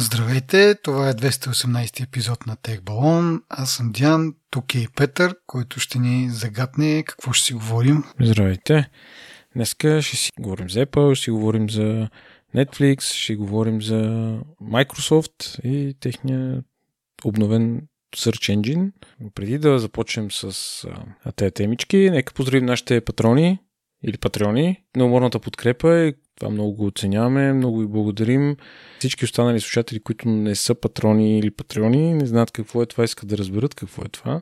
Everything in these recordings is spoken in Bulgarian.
Здравейте, това е 218 епизод на Тех Балон. Аз съм Диан, тук е и Петър, който ще ни загадне какво ще си говорим. Здравейте. Днеска ще си говорим за Apple, ще си говорим за Netflix, ще говорим за Microsoft и техния обновен Search Engine. Преди да започнем с тези темички, нека поздравим нашите патрони или патреони. Неуморната подкрепа е това много го оценяваме, много ви благодарим. Всички останали слушатели, които не са патрони или патреони, не знаят какво е това, искат да разберат какво е това.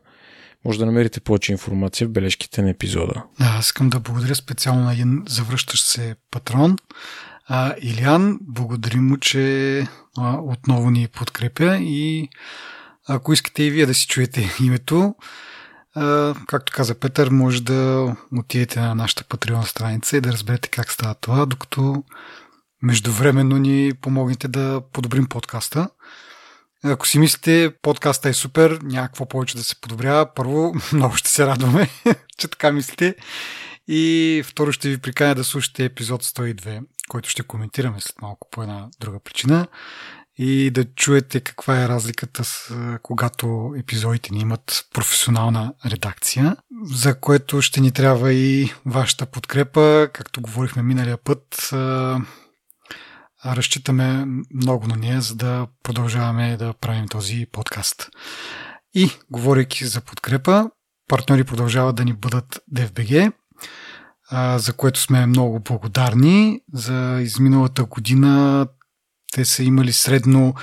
Може да намерите повече информация в бележките на епизода. Да, аз искам да благодаря специално на един завръщащ се патрон. А, Илиан, благодарим му, че а, отново ни подкрепя и ако искате и вие да си чуете името, както каза Петър, може да отидете на нашата Patreon страница и да разберете как става това, докато междувременно ни помогнете да подобрим подкаста. Ако си мислите, подкаста е супер, някакво повече да се подобрява, първо, много ще се радваме, че така мислите. И второ ще ви приканя да слушате епизод 102, който ще коментираме след малко по една друга причина и да чуете каква е разликата с когато епизодите ни имат професионална редакция, за което ще ни трябва и вашата подкрепа. Както говорихме миналия път, разчитаме много на нея, за да продължаваме да правим този подкаст. И, говорейки за подкрепа, партньори продължават да ни бъдат DFBG, за което сме много благодарни. За изминалата година те са имали средно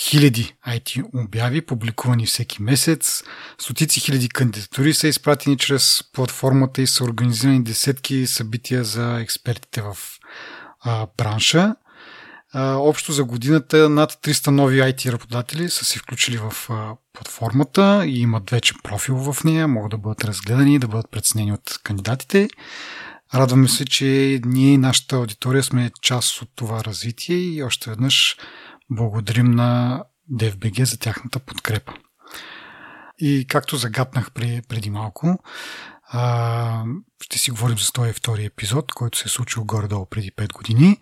хиляди IT обяви, публикувани всеки месец. Стотици хиляди кандидатури са изпратени чрез платформата и са организирани десетки събития за експертите в а, бранша. А, общо за годината над 300 нови IT работодатели са се включили в а, платформата и имат вече профил в нея, могат да бъдат разгледани, да бъдат преценени от кандидатите. Радваме се, че ние и нашата аудитория сме част от това развитие и още веднъж благодарим на DFBG за тяхната подкрепа. И както загаднах преди малко, ще си говорим за 102 епизод, който се е случил горе-долу преди 5 години.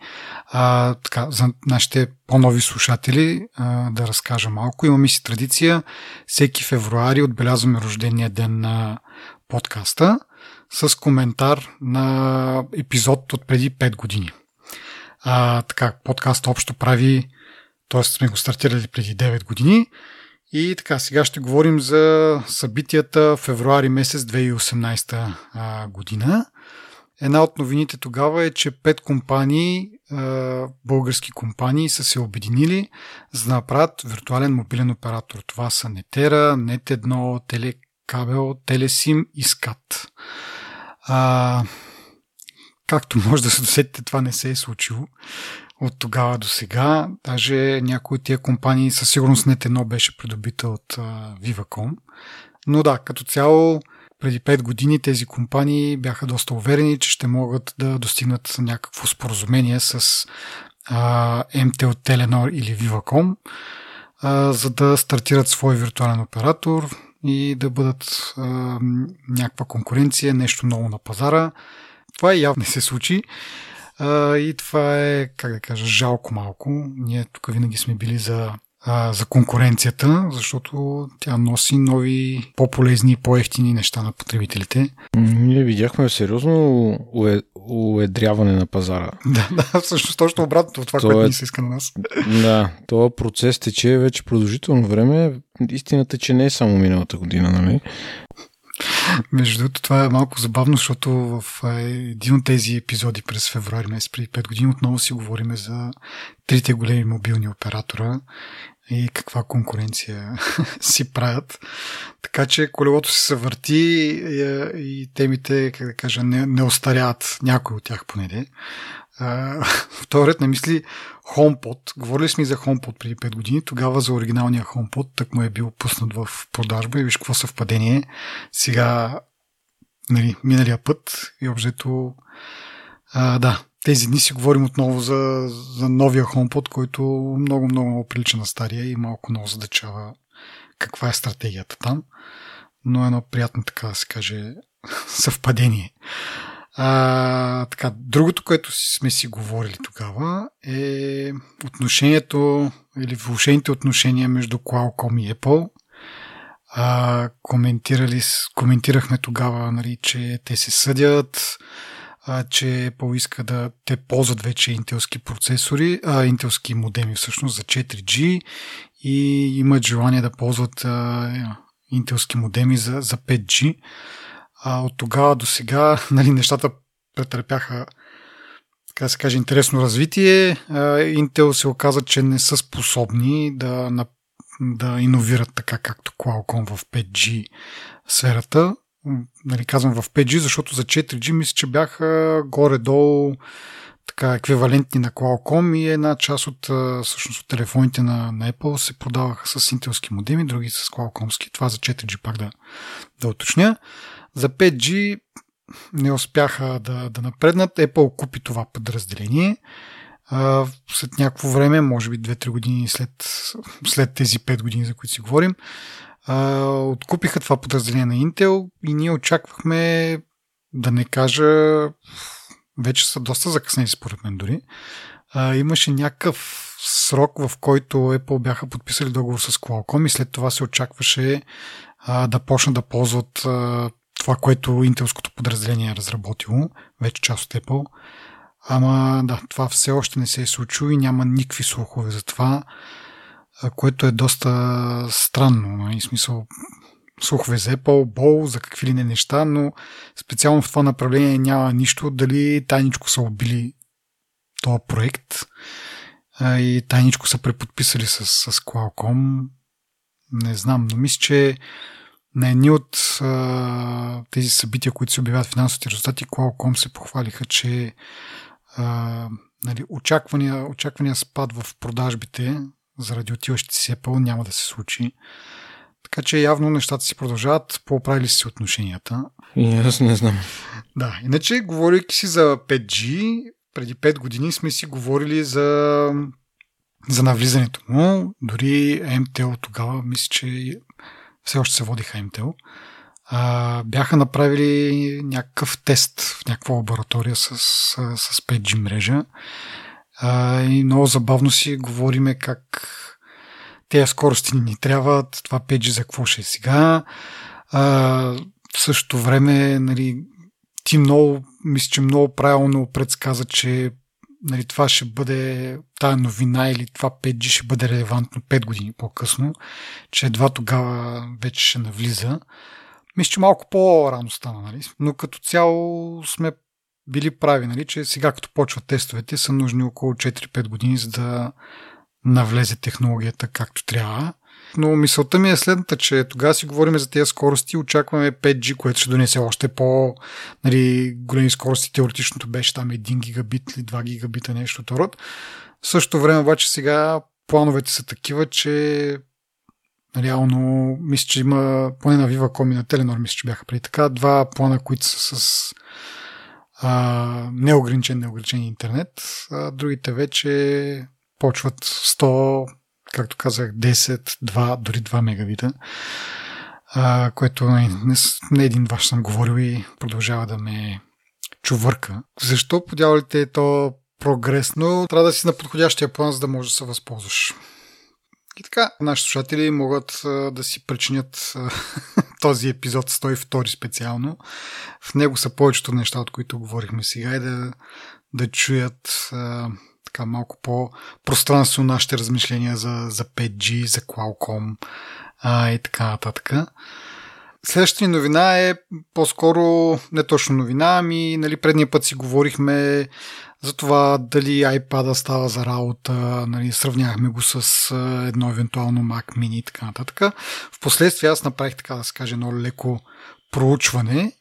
Така, за нашите по-нови слушатели да разкажа малко. Имаме си традиция. Всеки февруари отбелязваме рождения ден на подкаста с коментар на епизод от преди 5 години. А, така, подкаст общо прави, т.е. сме го стартирали преди 9 години. И така, сега ще говорим за събитията февруари месец 2018 а, година. Една от новините тогава е, че пет компании, български компании, са се обединили за да направят виртуален мобилен оператор. Това са Netera, Net1, Телекабел, Телесим и SCAT. А, както може да се досетите, това не се е случило от тогава до сега. Даже някои от тия компании със сигурност не едно беше придобита от а, Viva.com. Но да, като цяло преди 5 години тези компании бяха доста уверени, че ще могат да достигнат някакво споразумение с а, MTL, Telenor или Viva.com, а, за да стартират свой виртуален оператор, и да бъдат а, някаква конкуренция, нещо ново на пазара. Това явно не се случи. А, и това е, как да кажа, жалко малко. Ние тук винаги сме били за а, за конкуренцията, защото тя носи нови, по-полезни по-ефтини неща на потребителите. Ние видяхме сериозно уе, уедряване на пазара. Да, да, всъщност точно обратното от това, това което е... ни се иска на нас. Да, този процес тече вече продължително време. Истината е, че не е само миналата година, нали? Между другото, това е малко забавно, защото в един от тези епизоди през февруари месец преди 5 години отново си говориме за трите големи мобилни оператора и каква конкуренция си правят. Така че колелото се съвърти и, и темите, как да кажа, не, не остаряват някои от тях Вторият на мисли HomePod. Говорили сме и за HomePod преди 5 години. Тогава за оригиналния HomePod так му е бил пуснат в продажба и виж какво съвпадение. Сега, нали, миналия път и обжето а, да, тези дни си говорим отново за, за новия HomePod, който много, много прилича на стария и малко много задачава каква е стратегията там. Но едно приятно, така да се каже, съвпадение. А, така, другото, което сме си говорили тогава е отношението или влушените отношения между Qualcomm и Apple. А, коментирали, коментирахме тогава, нали, че те се съдят, а, че Apple иска да те ползват вече интелски процесори, а, интелски модеми всъщност за 4G и имат желание да ползват а, интелски модеми за, за 5G. А от тогава до сега нали, нещата претърпяха така да се каже, интересно развитие. Intel се оказа, че не са способни да, да иновират така както Qualcomm в 5G сферата. Нали, казвам в 5G, защото за 4G мисля, че бяха горе-долу така еквивалентни на Qualcomm и една част от, всъщност, от телефоните на, на Apple се продаваха с интелски модеми, други с Qualcommски. Това за 4G пак да, да уточня. За 5G не успяха да, да напреднат. Apple купи това подразделение. След някакво време, може би 2-3 години след, след тези 5 години, за които си говорим, откупиха това подразделение на Intel и ние очаквахме, да не кажа, вече са доста закъснели според мен дори. А, имаше някакъв срок, в който Apple бяха подписали договор с Qualcomm и след това се очакваше а, да почнат да ползват това, което интелското подразделение е разработило, вече част от Apple. Ама да, това все още не се е случило и няма никакви слухове за това, което е доста странно. И нали? смисъл, слухове за Apple, Бол, за какви ли не неща, но специално в това направление няма нищо. Дали тайничко са убили този проект и тайничко са преподписали с, с Qualcomm. Не знам, но мисля, че на едни от а, тези събития, които се обявяват финансовите резултати, Qualcomm се похвалиха, че а, нали, очаквания, очаквания спад в продажбите заради отиващите си Apple няма да се случи. Така че явно нещата си продължават, по-оправили си отношенията. И аз не знам. Да, иначе, говорейки си за 5G, преди 5 години сме си говорили за, за навлизането му. Дори MTL тогава, мисля, че все още се водиха MTL, а, бяха направили някакъв тест в някаква лаборатория с, с, с 5G мрежа. И много забавно си говориме как тези скорости ни трябват, това 5G за какво ще е сега. А, в същото време, нали, ти много, мисля, че много правилно предсказа, че нали, това ще бъде, тая новина или това 5G ще бъде релевантно 5 години по-късно, че едва тогава вече ще навлиза. Мисля, че малко по-рано стана, нали? но като цяло сме били прави, нали, че сега като почват тестовете са нужни около 4-5 години, за да навлезе технологията както трябва. Но мисълта ми е следната, че тогава си говорим за тези скорости, очакваме 5G, което ще донесе още по нали, големи скорости. Теоретичното беше там 1 гигабит или 2 гигабита, нещо от род. В същото време обаче сега плановете са такива, че реално мисля, че има поне на Viva.com и на Telenor, мисля, че бяха преди така, два плана, които са с а, неограничен, неограничен интернет, а другите вече почват 100 както казах, 10, 2, дори 2 мегабита, а, което не, не, не един ваш съм говорил и продължава да ме чувърка. Защо подявалите е то прогресно? Трябва да си на подходящия план, за да можеш да се възползваш. И така, нашите слушатели могат да си причинят този епизод 102 специално. В него са повечето неща, от които говорихме сега и да, да чуят така малко по-пространство нашите размишления за, за 5G, за Qualcomm а, и така нататък. Следващата ни новина е по-скоро не точно новина, ами нали, предния път си говорихме за това дали iPad става за работа, нали, сравнявахме го с едно евентуално Mac Mini и така нататък. Впоследствие аз направих така да се каже едно леко проучване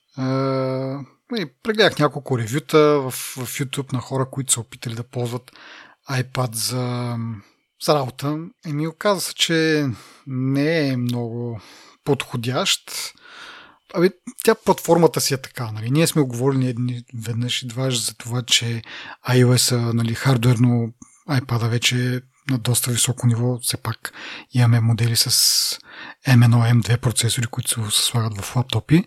прегледах няколко ревюта в, в YouTube на хора, които са опитали да ползват iPad за, за работа. И ми оказа се, че не е много подходящ. Абе, тя платформата си е така. Нали? Ние сме оговорили едни веднъж и дваж за това, че iOS, нали, хардуерно iPad вече е на доста високо ниво. Все пак имаме модели с M1, M2 процесори, които се слагат в лаптопи.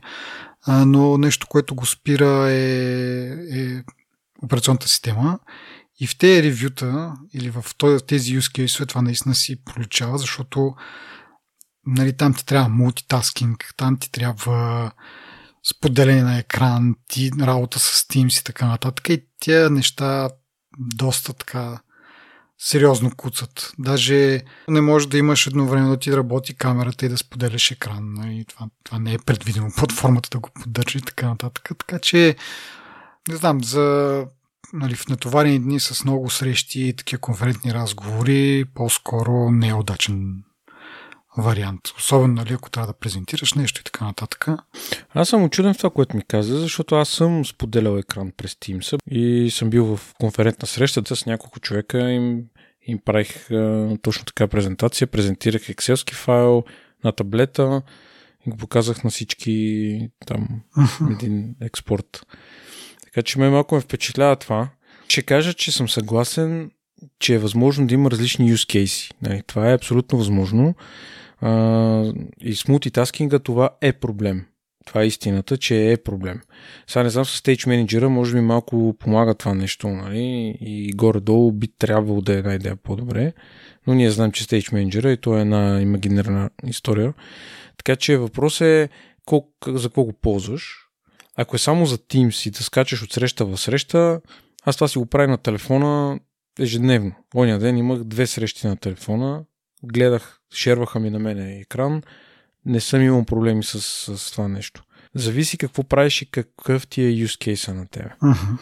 А, но нещо, което го спира е, е операционната система. И в тези ревюта или в тези use case това наистина си проличава, защото нали, там ти трябва мултитаскинг, там ти трябва споделяне на екран, ти работа с Teams и така нататък. И тези неща доста така сериозно куцат. Даже не може да имаш едновременно да ти работи камерата и да споделяш екран. И нали? това, това не е предвидено платформата да го поддържа и така нататък. Така че, не знам, за нали, в натоварени дни с много срещи и такива конферентни разговори, по-скоро не е удачен вариант. Особено, нали, ако трябва да презентираш нещо и така нататък. Аз съм очуден в това, което ми каза, защото аз съм споделял екран през Teams и съм бил в конферентна среща с няколко човека и им правих а, точно така презентация. Презентирах екселски файл на таблета и го показах на всички там един експорт. Така че ме малко ме впечатлява това. Ще кажа, че съм съгласен, че е възможно да има различни use case. Нали, това е абсолютно възможно. А, и с мултитаскинга това е проблем. Това е истината, че е проблем. Сега не знам с Stage Manager, може би малко помага това нещо, нали? И горе-долу би трябвало да е една идея по-добре. Но ние знаем, че Stage Manager и то е една имагинерна история. Така че въпрос е колко, за какво го ползваш. Ако е само за Teams и да скачаш от среща в среща, аз това си го правя на телефона ежедневно. Оня ден имах две срещи на телефона, гледах, шерваха ми на мене екран, не съм имал проблеми с, с това нещо. Зависи какво правиш и какъв ти е use case на тебе. Uh-huh.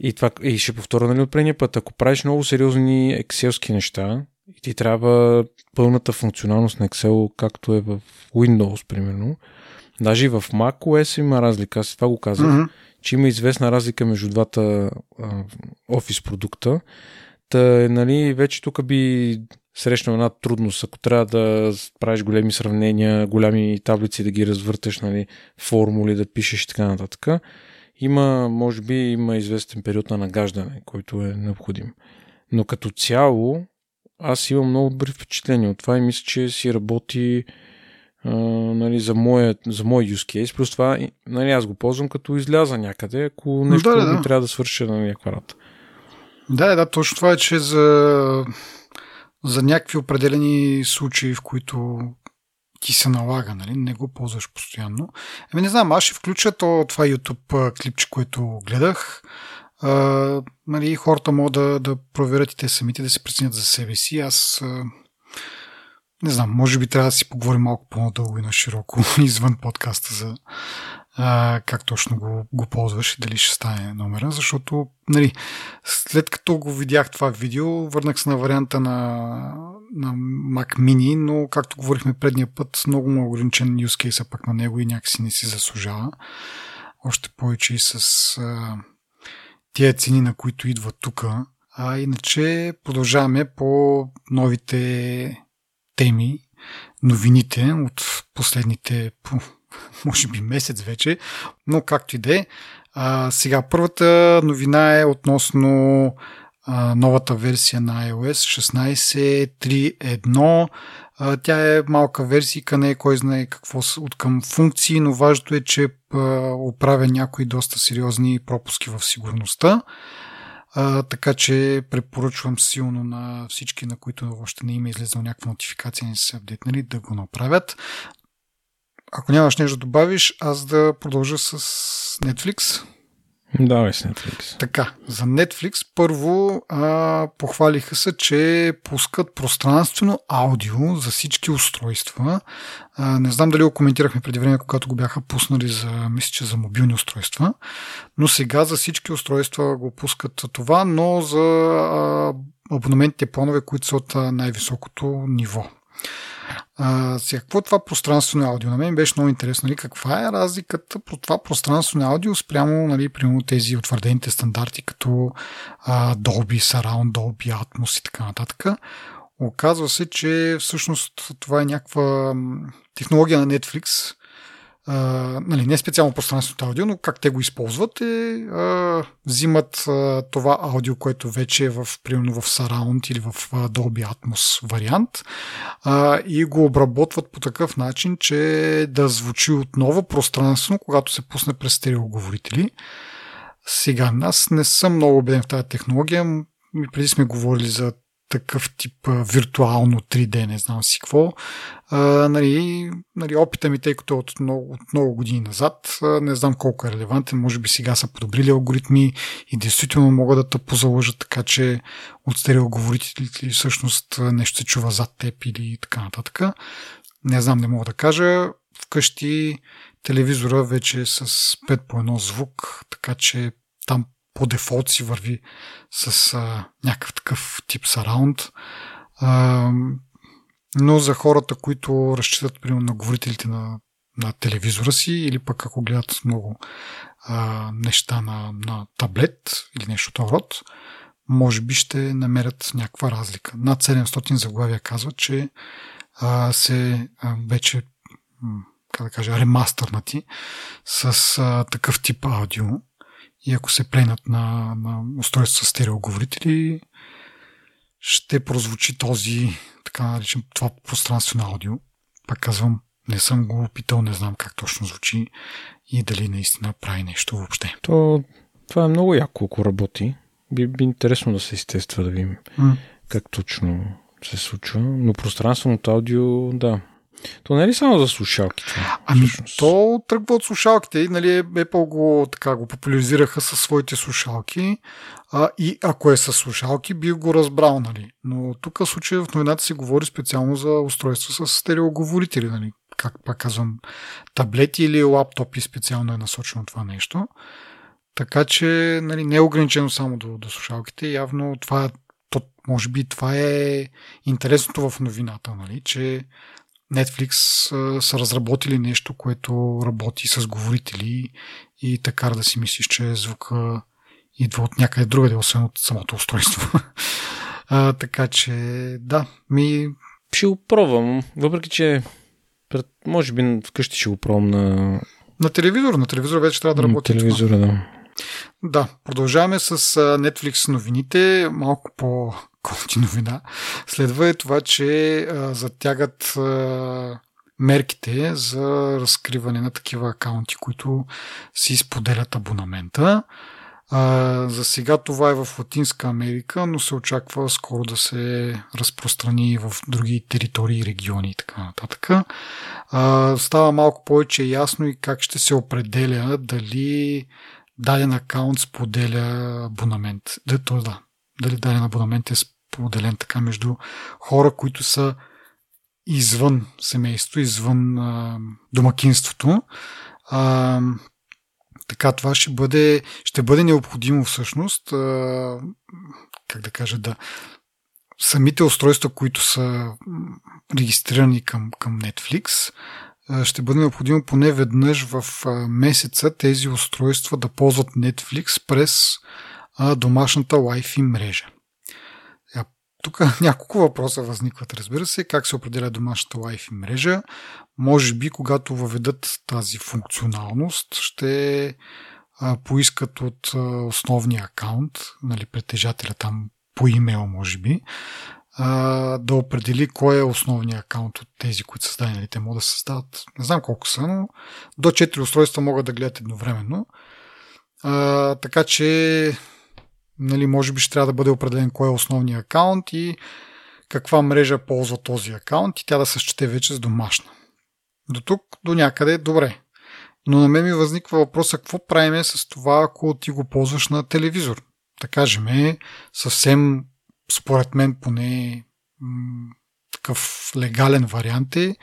И, това, и ще повторя нали от предния път, ако правиш много сериозни екселски неща и ти трябва пълната функционалност на Excel, както е в Windows, примерно, даже и в macOS има разлика, аз това го казах, uh-huh. Че има известна разлика между двата Office продукта. Та, нали, вече тук би срещнал една трудност. Ако трябва да правиш големи сравнения, голями таблици да ги развърташ, нали, формули да пишеш и така нататък, има, може би, има известен период на нагаждане, който е необходим. Но като цяло, аз имам много добри впечатления от това и мисля, че си работи а, нали, за, моя, за мой use case. Плюс това, нали, аз го ползвам като изляза някъде, ако нещо да, да. трябва да свърша на някаква работа. Да, да, точно това е, че за за някакви определени случаи, в които ти се налага, нали? не го ползваш постоянно. Ами не знам, аз ще включа то, това YouTube клипче, което гледах. А, нали, хората могат да, да проверят и те самите, да се преценят за себе си. Аз а, не знам, може би трябва да си поговорим малко по-надълго и на широко извън подкаста за а, как точно го, го ползваш и дали ще стане номера, защото нали, след като го видях това видео, върнах се на варианта на, на Mac Mini, но както говорихме предния път, много много ограничен use case пък на него и някакси не си заслужава. Още повече и с а, тия цени, на които идват тук. А иначе продължаваме по новите теми, новините от последните може би месец вече, но както и да е. Сега, първата новина е относно а, новата версия на iOS 16.3.1. Тя е малка версия, не е кой знае какво от към функции, но важното е, че а, оправя някои доста сериозни пропуски в сигурността. А, така че препоръчвам силно на всички, на които още не има излезла някаква нотификация, не са апдейтнали, да го направят ако нямаш нещо да добавиш, аз да продължа с Netflix. Давай с Netflix. Така, за Netflix първо а, похвалиха се, че пускат пространствено аудио за всички устройства. А, не знам дали го коментирахме преди време, когато го бяха пуснали за, мисля, че за мобилни устройства, но сега за всички устройства го пускат това, но за а, абонаментните планове, които са от най-високото ниво. Сега, какво е това пространствено аудио? На мен беше много интересно. Нали, каква е разликата про това пространствено аудио спрямо нали, примерно тези утвърдените стандарти, като а, Dolby, Surround, Dolby, Atmos и така нататък. Оказва се, че всъщност това е някаква технология на Netflix, а, нали, не специално пространственото аудио, но как те го използват е а, взимат а, това аудио, което вече е в, примерно в Surround или в а, Dolby Atmos вариант а, и го обработват по такъв начин, че да звучи отново пространствено, когато се пусне през стереоговорители. Сега, аз не съм много убеден в тази технология. Преди сме говорили за такъв тип виртуално 3D, не знам си какво. А, нали, нали, опита ми, тъй като е от много, от много години назад, не знам колко е релевантен, може би сега са подобрили алгоритми и действително могат да те позалъжат така, че от стереоговорителите всъщност нещо се чува зад теб или така нататък. Не знам, не мога да кажа. Вкъщи телевизора вече е с 5 по 1 звук, така че там по дефолт си върви с а, някакъв такъв тип сараунд. А, но за хората, които разчитат примерно на говорителите на, на телевизора си или пък ако гледат много а, неща на, на таблет или нещо от род, може би ще намерят някаква разлика. Над 700 заглавия казват, че а, се а, вече как да кажа, ремастърнати с а, такъв тип аудио и ако се пленат на, на устройство с стереоговорители, ще прозвучи този, така наречен, това пространствено аудио. Пак казвам, не съм го опитал, не знам как точно звучи и дали наистина прави нещо въобще. То, това е много яко, ако работи. Би, би интересно да се изтества, да видим mm. как точно се случва. Но пространственото аудио, да, то не е ли само за слушалките? Ами, всъщност? то тръгва от слушалките. Нали, Apple го, така, го популяризираха със своите слушалки. А, и ако е с слушалки, би го разбрал. Нали. Но тук в случая в новината се говори специално за устройства с стереоговорители. Нали. Как пак казвам, таблети или лаптопи специално е насочено това нещо. Така че нали, не е ограничено само до, до слушалките. Явно това, то, може би това е интересното в новината, нали, че Netflix а, са разработили нещо, което работи с говорители и така да си мислиш, че звука идва от някъде другаде, освен от самото устройство. а, така че, да, ми... Ще го пробвам, въпреки че пред, може би вкъщи ще го пробвам на... На телевизор, на телевизор вече трябва да работи. На телевизора, това. да. Да, продължаваме с Netflix новините, малко по кофти новина. Следва е това, че а, затягат а, мерките за разкриване на такива акаунти, които си споделят абонамента. А, за сега това е в Латинска Америка, но се очаква скоро да се разпространи в други територии, региони и така нататък. А, става малко повече ясно и как ще се определя дали даден акаунт споделя абонамент. Да, то, да. Дали даден абонамент е споделен така между хора, които са извън семейството, извън а, домакинството. А, така, това ще бъде, ще бъде необходимо всъщност, а, как да кажа, да самите устройства, които са регистрирани към, към Netflix, ще бъде необходимо поне веднъж в месеца тези устройства да ползват Netflix през домашната Wi-Fi мрежа. Тук няколко въпроса възникват, разбира се. Как се определя домашната Wi-Fi мрежа? Може би, когато въведат тази функционалност, ще поискат от основния акаунт, нали, притежателя там по имейл, може би, да определи кой е основният акаунт от тези, които са създадени. Те могат да създават, не знам колко са, но до 4 устройства могат да гледат едновременно. А, така че, нали, може би ще трябва да бъде определен кой е основният акаунт и каква мрежа ползва този акаунт и тя да се счете вече с домашна. До тук, до някъде е добре. Но на мен ми възниква въпроса какво правиме с това, ако ти го ползваш на телевизор. Да кажем, съвсем според мен поне м- такъв легален вариант е.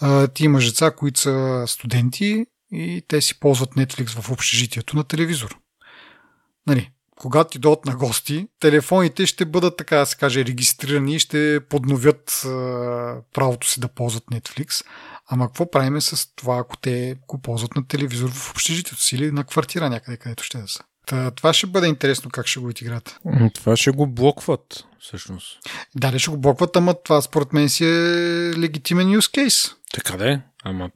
А, ти имаш деца, които са студенти и те си ползват Netflix в общежитието на телевизор. Нали, когато ти дойдат на гости, телефоните ще бъдат, така да се каже, регистрирани и ще подновят а, правото си да ползват Netflix. Ама какво правиме с това, ако те го ползват на телевизор в общежитието си или на квартира някъде, където ще да са? Та, това ще бъде интересно как ще го отиграт. Това ще го блокват, всъщност. Да, ще го блокват, ама това според мен си е легитимен use case. Така да е, ама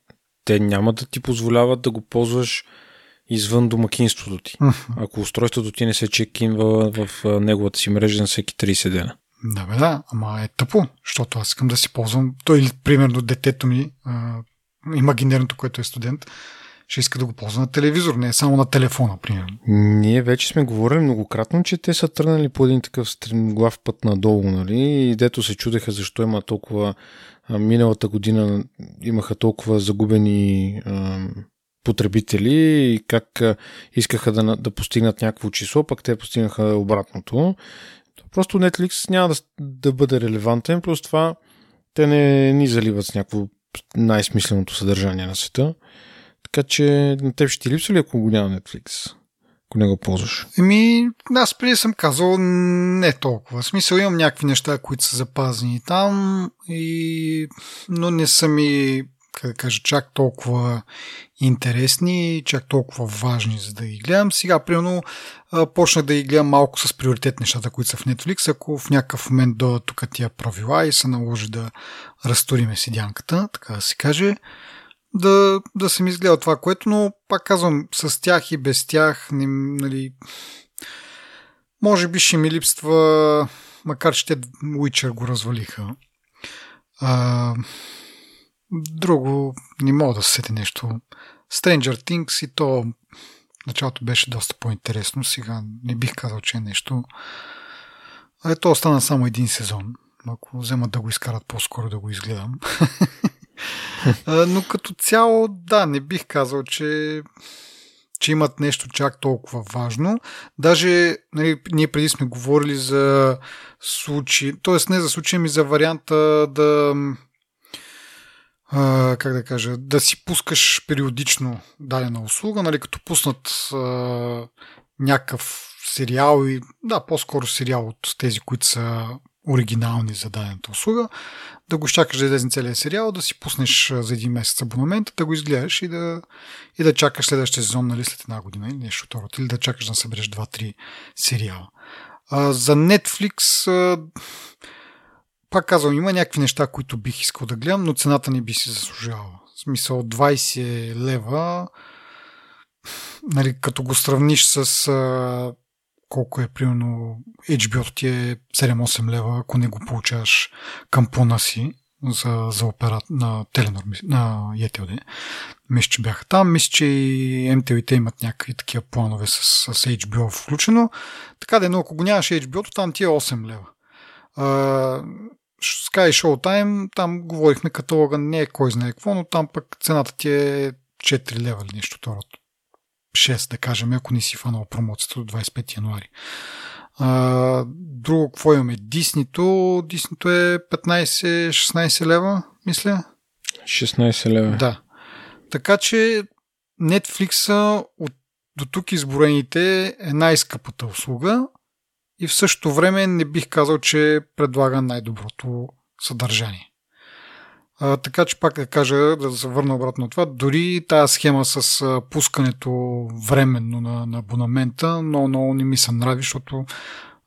те няма да ти позволяват да го ползваш извън домакинството ти. Ако устройството ти не се чекинва в неговата си мрежа на всеки 30 дена. Да, бе, да, ама е тъпо, защото аз искам да си ползвам. Той или, примерно, детето ми, а, имагинерното, което е студент, ще иска да го ползва на телевизор, не е само на телефона, примерно. Ние вече сме говорили многократно, че те са тръгнали по един такъв стремглав път надолу, нали? И дето се чудеха защо има толкова... Миналата година имаха толкова загубени а, потребители и как искаха да, да постигнат някакво число, пък те постигнаха обратното. Просто Netflix няма да, да бъде релевантен, просто това те не ни заливат с някакво най-смисленото съдържание на света. Така че на теб ще ти липсва ли, ако го няма Netflix? Ако не го ползваш? Еми, аз преди съм казал не толкова. В смисъл имам някакви неща, които са запазени там, и... но не са ми, как да кажа, чак толкова интересни, чак толкова важни, за да ги гледам. Сега, примерно, почнах да ги гледам малко с приоритет нещата, които са в Netflix. Ако в някакъв момент дойдат тук тия правила и се наложи да разториме седянката, така да се каже, да, да съм изгледал това, което, но пак казвам, с тях и без тях, не, нали, може би ще ми липсва, макар че те Witcher го развалиха. А, друго, не мога да се сети нещо. Stranger Things и то началото беше доста по-интересно, сега не бих казал, че е нещо. Ето остана само един сезон. Ако вземат да го изкарат по-скоро да го изгледам. Но като цяло, да, не бих казал, че че имат нещо чак толкова важно. Даже нали, ние преди сме говорили за случаи, т.е. не за случаи, ми за варианта да а, как да кажа, да си пускаш периодично дадена услуга, нали, като пуснат а, някакъв сериал и да, по-скоро сериал от тези, които са оригинални за дадената услуга, да го чакаш да излезе целият сериал, да си пуснеш за един месец абонамент, да го изгледаш и да, и да чакаш следващия сезон нали, след една година или нещо второто, или да чакаш да събереш 2-3 сериала. А, за Netflix а, пак казвам, има някакви неща, които бих искал да гледам, но цената не би си заслужавала. В смисъл 20 лева, нали, като го сравниш с а, колко е, примерно, HBO ти е 7-8 лева, ако не го получаваш към плана си за, за операт на Теленор, на ETLD. Мисля, че бяха там. Мисля, че и МТВ имат някакви такива планове с, с HBO включено. Така да но ако го нямаш HBO, там ти е 8 лева. Sky Showtime, там говорихме каталога не е кой знае какво, но там пък цената ти е 4 лева или нещо второто. 6, да кажем, ако не си фанал промоцията до 25 януари. А, друго, какво имаме? Диснито. Диснито е 15-16 лева, мисля. 16 лева. Да. Така че Netflix от до тук изброените е най-скъпата услуга и в същото време не бих казал, че предлага най-доброто съдържание. А, така че пак да кажа, да се върна обратно на това, дори тази схема с пускането временно на, на абонамента, но много не ми се нрави, защото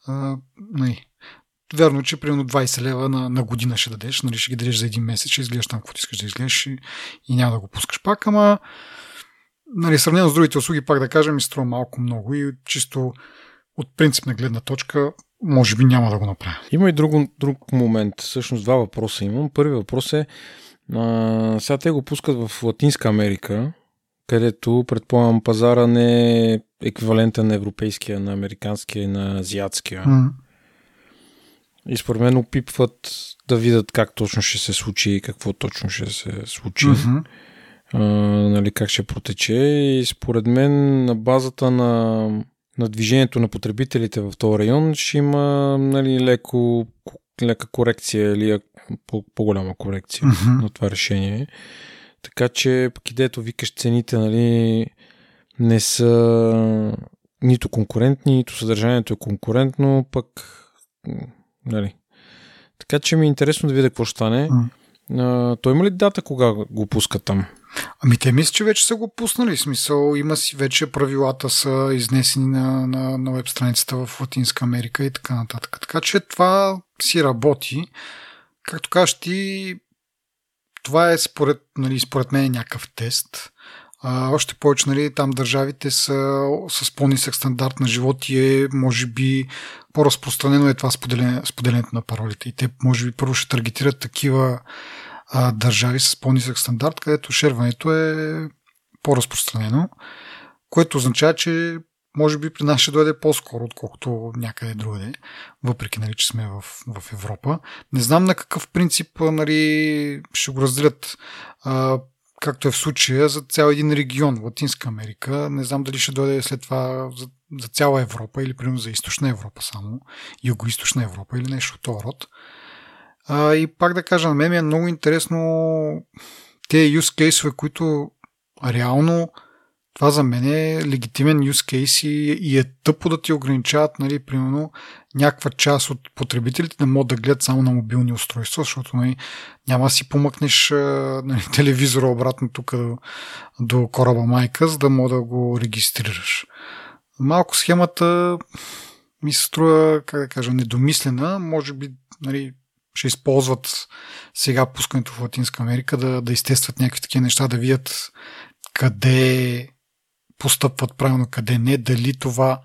а, нали, Верно, че примерно 20 лева на, на година ще дадеш, нали, ще ги дадеш за един месец, ще изгледаш там каквото искаш да изгледаш и, и няма да го пускаш пак, ама нали, сравнено с другите услуги, пак да кажем, ми струва малко много и чисто от принципна гледна точка може би няма да го направя. Има и друг, друг момент. Всъщност два въпроса имам. Първи въпрос е а, сега те го пускат в Латинска Америка, където предполагам пазара не е еквивалента на европейския, на американския и на азиатския. Mm. И според мен опипват да видят как точно ще се случи и какво точно ще се случи. Mm-hmm. А, нали, как ще протече. И според мен на базата на на движението на потребителите в този район ще има нали, леко, лека корекция или по-голяма корекция mm-hmm. на това решение. Така че пък идето викаш цените нали, не са нито конкурентни, нито съдържанието е конкурентно, пък нали. Така че ми е интересно да видя какво ще стане. Mm. А, той има ли дата кога го пуска там? Ами те мисля, че вече са го пуснали. Смисъл, има си вече правилата са изнесени на, на, на веб страницата в Латинска Америка и така нататък. Така че това си работи. Както кажеш ти, това е според, нали, според мен някакъв тест. А, още повече, нали, там държавите са с по-нисък стандарт на живот и е, може би, по-разпространено е това споделяне, споделянето на паролите. И те, може би, първо ще таргетират такива а, държави с по-нисък стандарт, където шерването е по-разпространено, което означава, че може би при нас ще дойде по-скоро, отколкото някъде другаде, въпреки нали, че сме в, в Европа. Не знам на какъв принцип нали, ще го разделят, а, както е в случая, за цял един регион, Латинска Америка. Не знам дали ще дойде след това за, за цяла Европа или примерно за Източна Европа само, Юго-Источна Европа или нещо от този род. А, и пак да кажа, на мен ми е много интересно тези use case които реално това за мен е легитимен use case и, и е тъпо да ти ограничават, нали, примерно, някаква част от потребителите да могат да гледат само на мобилни устройства, защото нали, няма да си помъкнеш нали, телевизора обратно тук до, до кораба майка, за да мога да го регистрираш. Малко схемата ми се струва, как да кажа, недомислена. Може би нали, ще използват сега пускането в Латинска Америка да, да изтестват някакви такива неща, да видят къде постъпват правилно, къде не, дали това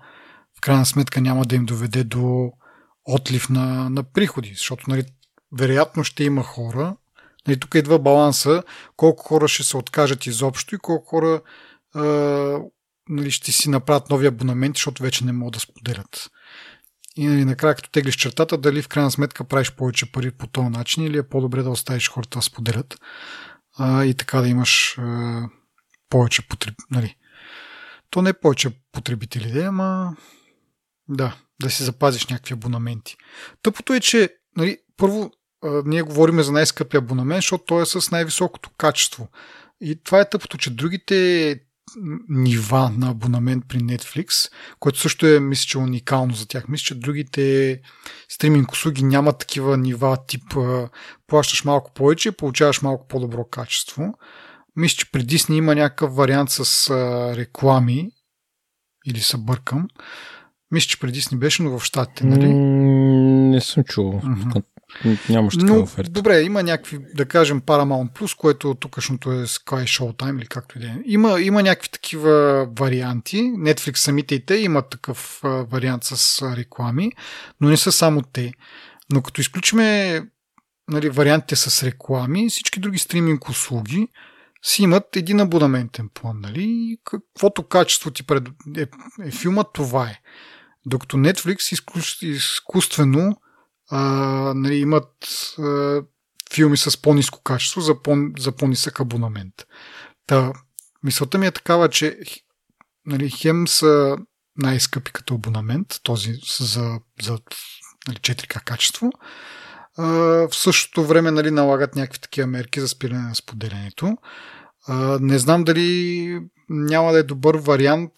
в крайна сметка няма да им доведе до отлив на, на приходи, защото нали, вероятно ще има хора, нали, тук идва баланса, колко хора ще се откажат изобщо и колко хора а, нали, ще си направят нови абонаменти, защото вече не могат да споделят. И нали, накрая, като теглиш чертата, дали в крайна сметка правиш повече пари по този начин или е по-добре да оставиш хората да споделят а, и така да имаш а, повече потреб... нали, то не е повече потребители, ама да, да си запазиш някакви абонаменти. Тъпото е, че нали, първо а, ние говорим за най-скъпи абонамент, защото той е с най-високото качество. И това е тъпото, че другите нива на абонамент при Netflix, което също е, мисля, че уникално за тях. Мисля, че другите стриминг услуги нямат такива нива, тип плащаш малко повече, получаваш малко по-добро качество. Мисля, че при Disney има някакъв вариант с реклами. Или се бъркам. Мисля, че преди Disney беше, но в Штатите, нали? не съм чувал. Mm-hmm. Нямаш такава но, оферта. Добре, има някакви, да кажем, Paramount Plus, което тукашното е Sky Showtime или както и да е. Има, има някакви такива варианти. Netflix самите и те имат такъв вариант с реклами, но не са само те. Но като изключиме нали, вариантите с реклами, всички други стриминг услуги си имат един абонаментен план, нали? Каквото качество ти пред... е, е филма, това е. Докато Netflix изкус... изкуствено а, нали, имат а, филми с по-низко качество за, по... за по-нисък абонамент. Та, мисълта ми е такава, че нали, хем са най-скъпи като абонамент, този за, за нали, 4K качество, в същото време нали, налагат някакви такива мерки за спиране на споделянето. Не знам дали няма да е добър вариант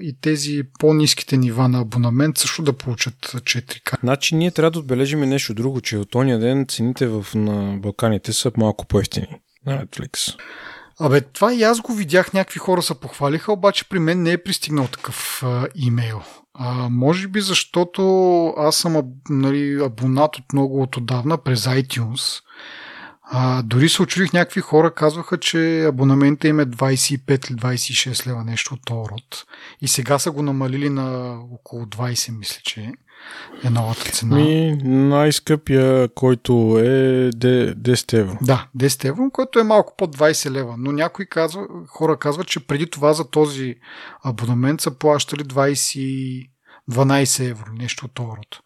и тези по-низките нива на абонамент също да получат 4К. Значи ние трябва да отбележим и нещо друго, че от тония ден цените в, на Балканите са малко по-ефтини на Netflix. Абе, това и аз го видях, някакви хора се похвалиха, обаче при мен не е пристигнал такъв а, имейл. А, може би защото аз съм нали, абонат от много от отдавна през iTunes. А, дори се очудих, някакви хора казваха, че абонамента им е 25 или 26 лева, нещо от този род. И сега са го намалили на около 20, мисля, че е новата цена. Ми, най-скъпия, който е 10 евро. Да, 10 евро, който е малко под 20 лева. Но някои казва, хора казват, че преди това за този абонамент са плащали 20, 12 евро, нещо от този род.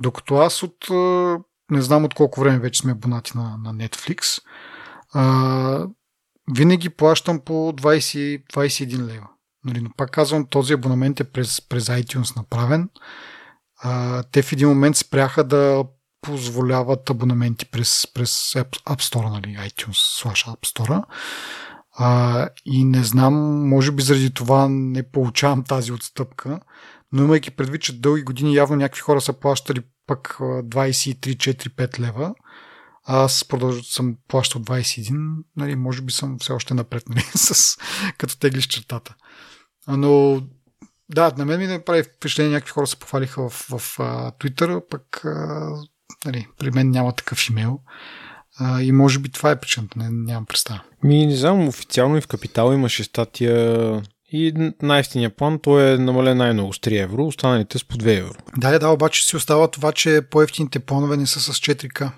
Докато аз от не знам от колко време вече сме абонати на, на Netflix, а, винаги плащам по 20, 21 лева. Нали, но пак казвам, този абонамент е през, през iTunes направен. А, те в един момент спряха да позволяват абонаменти през, през App, Store, нали, iTunes slash App Store. А, и не знам, може би заради това не получавам тази отстъпка, но имайки предвид, че дълги години явно някакви хора са плащали пък 23-4-5 лева. Аз продължа, съм плащал 21, нали, може би съм все още напред, нали, с, като теглиш чертата. Но да, на мен ми не прави впечатление, някакви хора се похвалиха в, в, в Twitter, пък а, нали, при мен няма такъв имейл. А, и може би това е причината, не, нямам представа. Ми, не знам, официално и в Капитал имаше статия и най-ефтиния план той е намален най-много с 3 евро, останалите с по 2 евро. Да, да, обаче си остава това, че по-ефтините планове не са с 4К.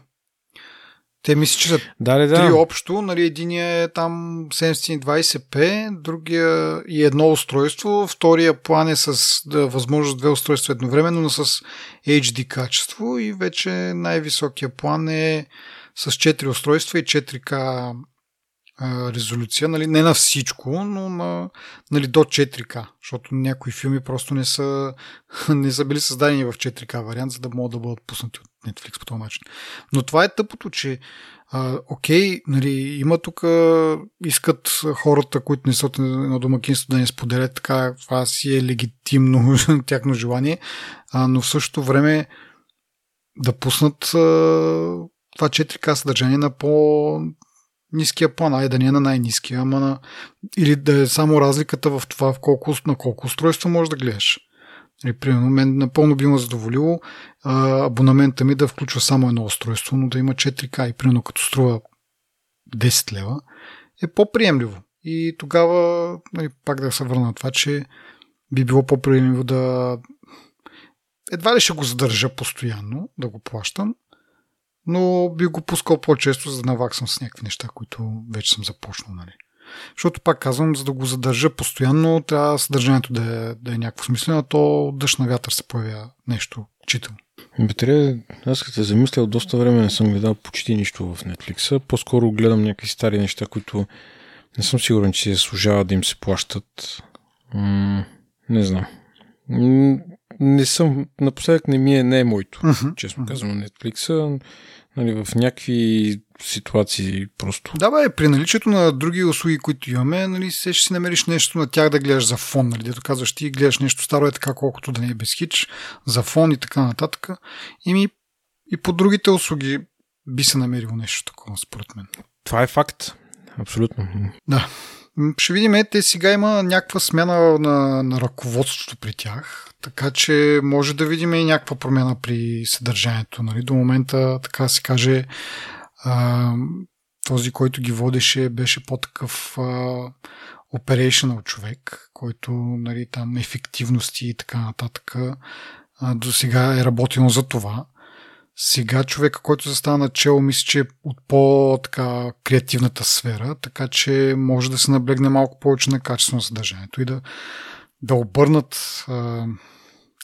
Те мисля, че са да, да, да. три общо. Нали, единия е там 720p, другия и едно устройство. Втория план е с да, възможност две устройства едновременно, но с HD качество. И вече най-високия план е с 4 устройства и 4К резолюция, нали, не на всичко, но на, нали, до 4К, защото някои филми просто не са, не са били създадени в 4К вариант, за да могат да бъдат пуснати от Netflix по този начин. Но това е тъпото, че а, окей, нали, има тук, искат хората, които не са на домакинство да не споделят така, това си е легитимно тяхно желание, а, но в същото време да пуснат а, това 4К съдържание на по ниския план, ай да не е на най-ниския, ама на... или да е само разликата в това в колко, на колко устройства можеш да гледаш. Или, нали, примерно, мен напълно би ме задоволило а, абонамента ми да включва само едно устройство, но да има 4К и примерно като струва 10 лева, е по-приемливо. И тогава, нали, пак да се върна на това, че би било по-приемливо да едва ли ще го задържа постоянно, да го плащам, но би го пускал по-често, за да наваксам с някакви неща, които вече съм започнал. Нали. Защото пак казвам, за да го задържа постоянно, трябва съдържанието да е, да е някакво смислено, то дъжд на вятър се появя нещо читам. Батерия, аз като се замисля, доста време не съм гледал почти нищо в Netflix. По-скоро гледам някакви стари неща, които не съм сигурен, че се заслужава да им се плащат. М- не знам. М- не съм, напоследък не ми е, не е моето, uh-huh. честно казвам, Netflix нали, в някакви ситуации просто. Да, бе, при наличието на други услуги, които имаме, нали, се ще си намериш нещо на тях да гледаш за фон, нали, дето казваш ти гледаш нещо старо е така, колкото да не е без хич, за фон и така нататък. И, ми, и по другите услуги би се намерило нещо такова, според мен. Това е факт. Абсолютно. Да. Ще видим, е, те сега има някаква смяна на, на ръководството при тях, така че може да видим и някаква промяна при съдържанието. Нали? До момента, така се каже, а, този, който ги водеше, беше по-такъв operational човек, който нали, там ефективности и така нататък. А, до сега е работил за това. Сега човека, който застава начало, мисля, че е от по-креативната сфера, така че може да се наблегне малко повече на качество на съдържанието и да, да обърнат а,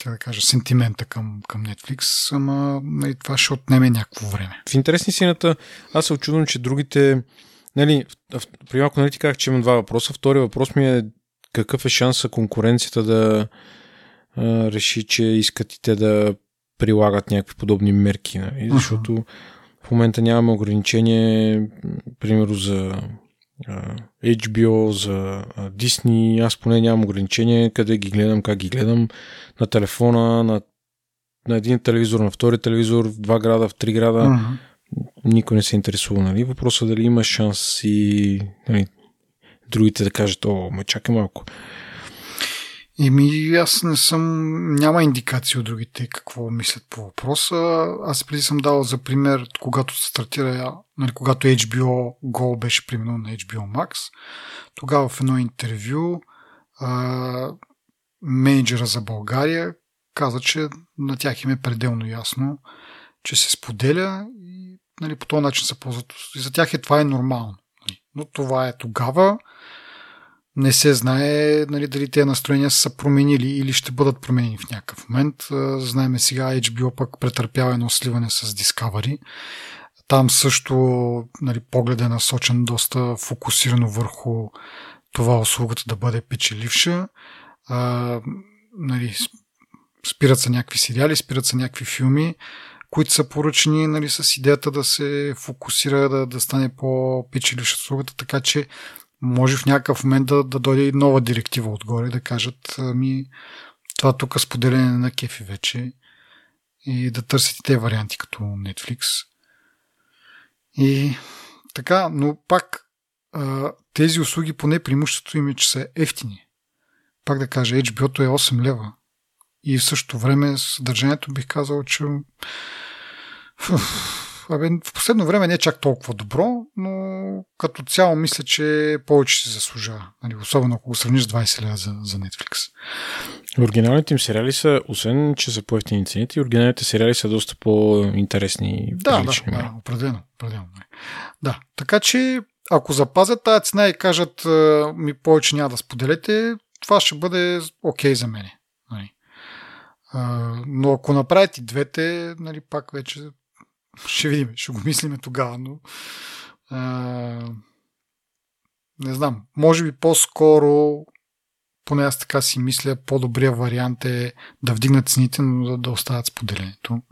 как да кажа, сентимента към, към Netflix, ама нали, това ще отнеме някакво време. В интересни сината, аз се очудвам, че другите Нали, при малко нали ти казах, че имам два въпроса. Втори въпрос ми е какъв е шанса конкуренцията да а, реши, че искат и те да прилагат някакви подобни мерки. Нали? Защото uh-huh. в момента нямаме ограничение, примерно за HBO, за Disney. Аз поне нямам ограничение къде ги гледам, как ги гледам. На телефона, на, на един телевизор, на втори телевизор, в два града, в три града. Uh-huh. Никой не се интересува. Нали? Въпросът е дали има шанс и нали, другите да кажат, о, ме чакай малко. Еми, аз не съм, няма индикации от другите какво мислят по въпроса. Аз преди съм дал за пример, когато стартира, нали, когато HBO Go беше преминал на HBO Max, тогава в едно интервю а, менеджера за България каза, че на тях им е пределно ясно, че се споделя и нали, по този начин се ползват. И за тях е това е нормално. Нали. Но това е тогава не се знае нали, дали тези настроения са променили или ще бъдат променени в някакъв момент. Знаеме сега HBO пък претърпява едно сливане с Discovery. Там също нали, поглед е насочен доста фокусирано върху това услугата да бъде печеливша. А, нали, спират се някакви сериали, спират се някакви филми, които са поръчени нали, с идеята да се фокусира, да, да стане по-печеливша услугата, така че може в някакъв момент да, да дойде и нова директива отгоре, да кажат ми това тук споделяне на кефи вече и да търсите те варианти като Netflix. И така, но пак тези услуги поне преимуществото им е, че са ефтини. Пак да кажа, HBO-то е 8 лева. И в същото време съдържанието бих казал, че абе, в последно време не е чак толкова добро, но като цяло мисля, че повече се заслужава. Нали, особено ако го сравниш с 20 лева за, за Netflix. Оригиналните им сериали са, освен че са по-ефтини цените, оригиналните сериали са доста по-интересни. Да, да, да, определено, определено. Да, така че ако запазят тази цена и кажат ми повече няма да споделете, това ще бъде окей okay за мене. Нали. Но ако направите двете, нали, пак вече ще видим, ще го мислиме тогава, но а, не знам, може би по-скоро поне аз така си мисля, по-добрия вариант е да вдигнат цените, но да, да оставят споделението.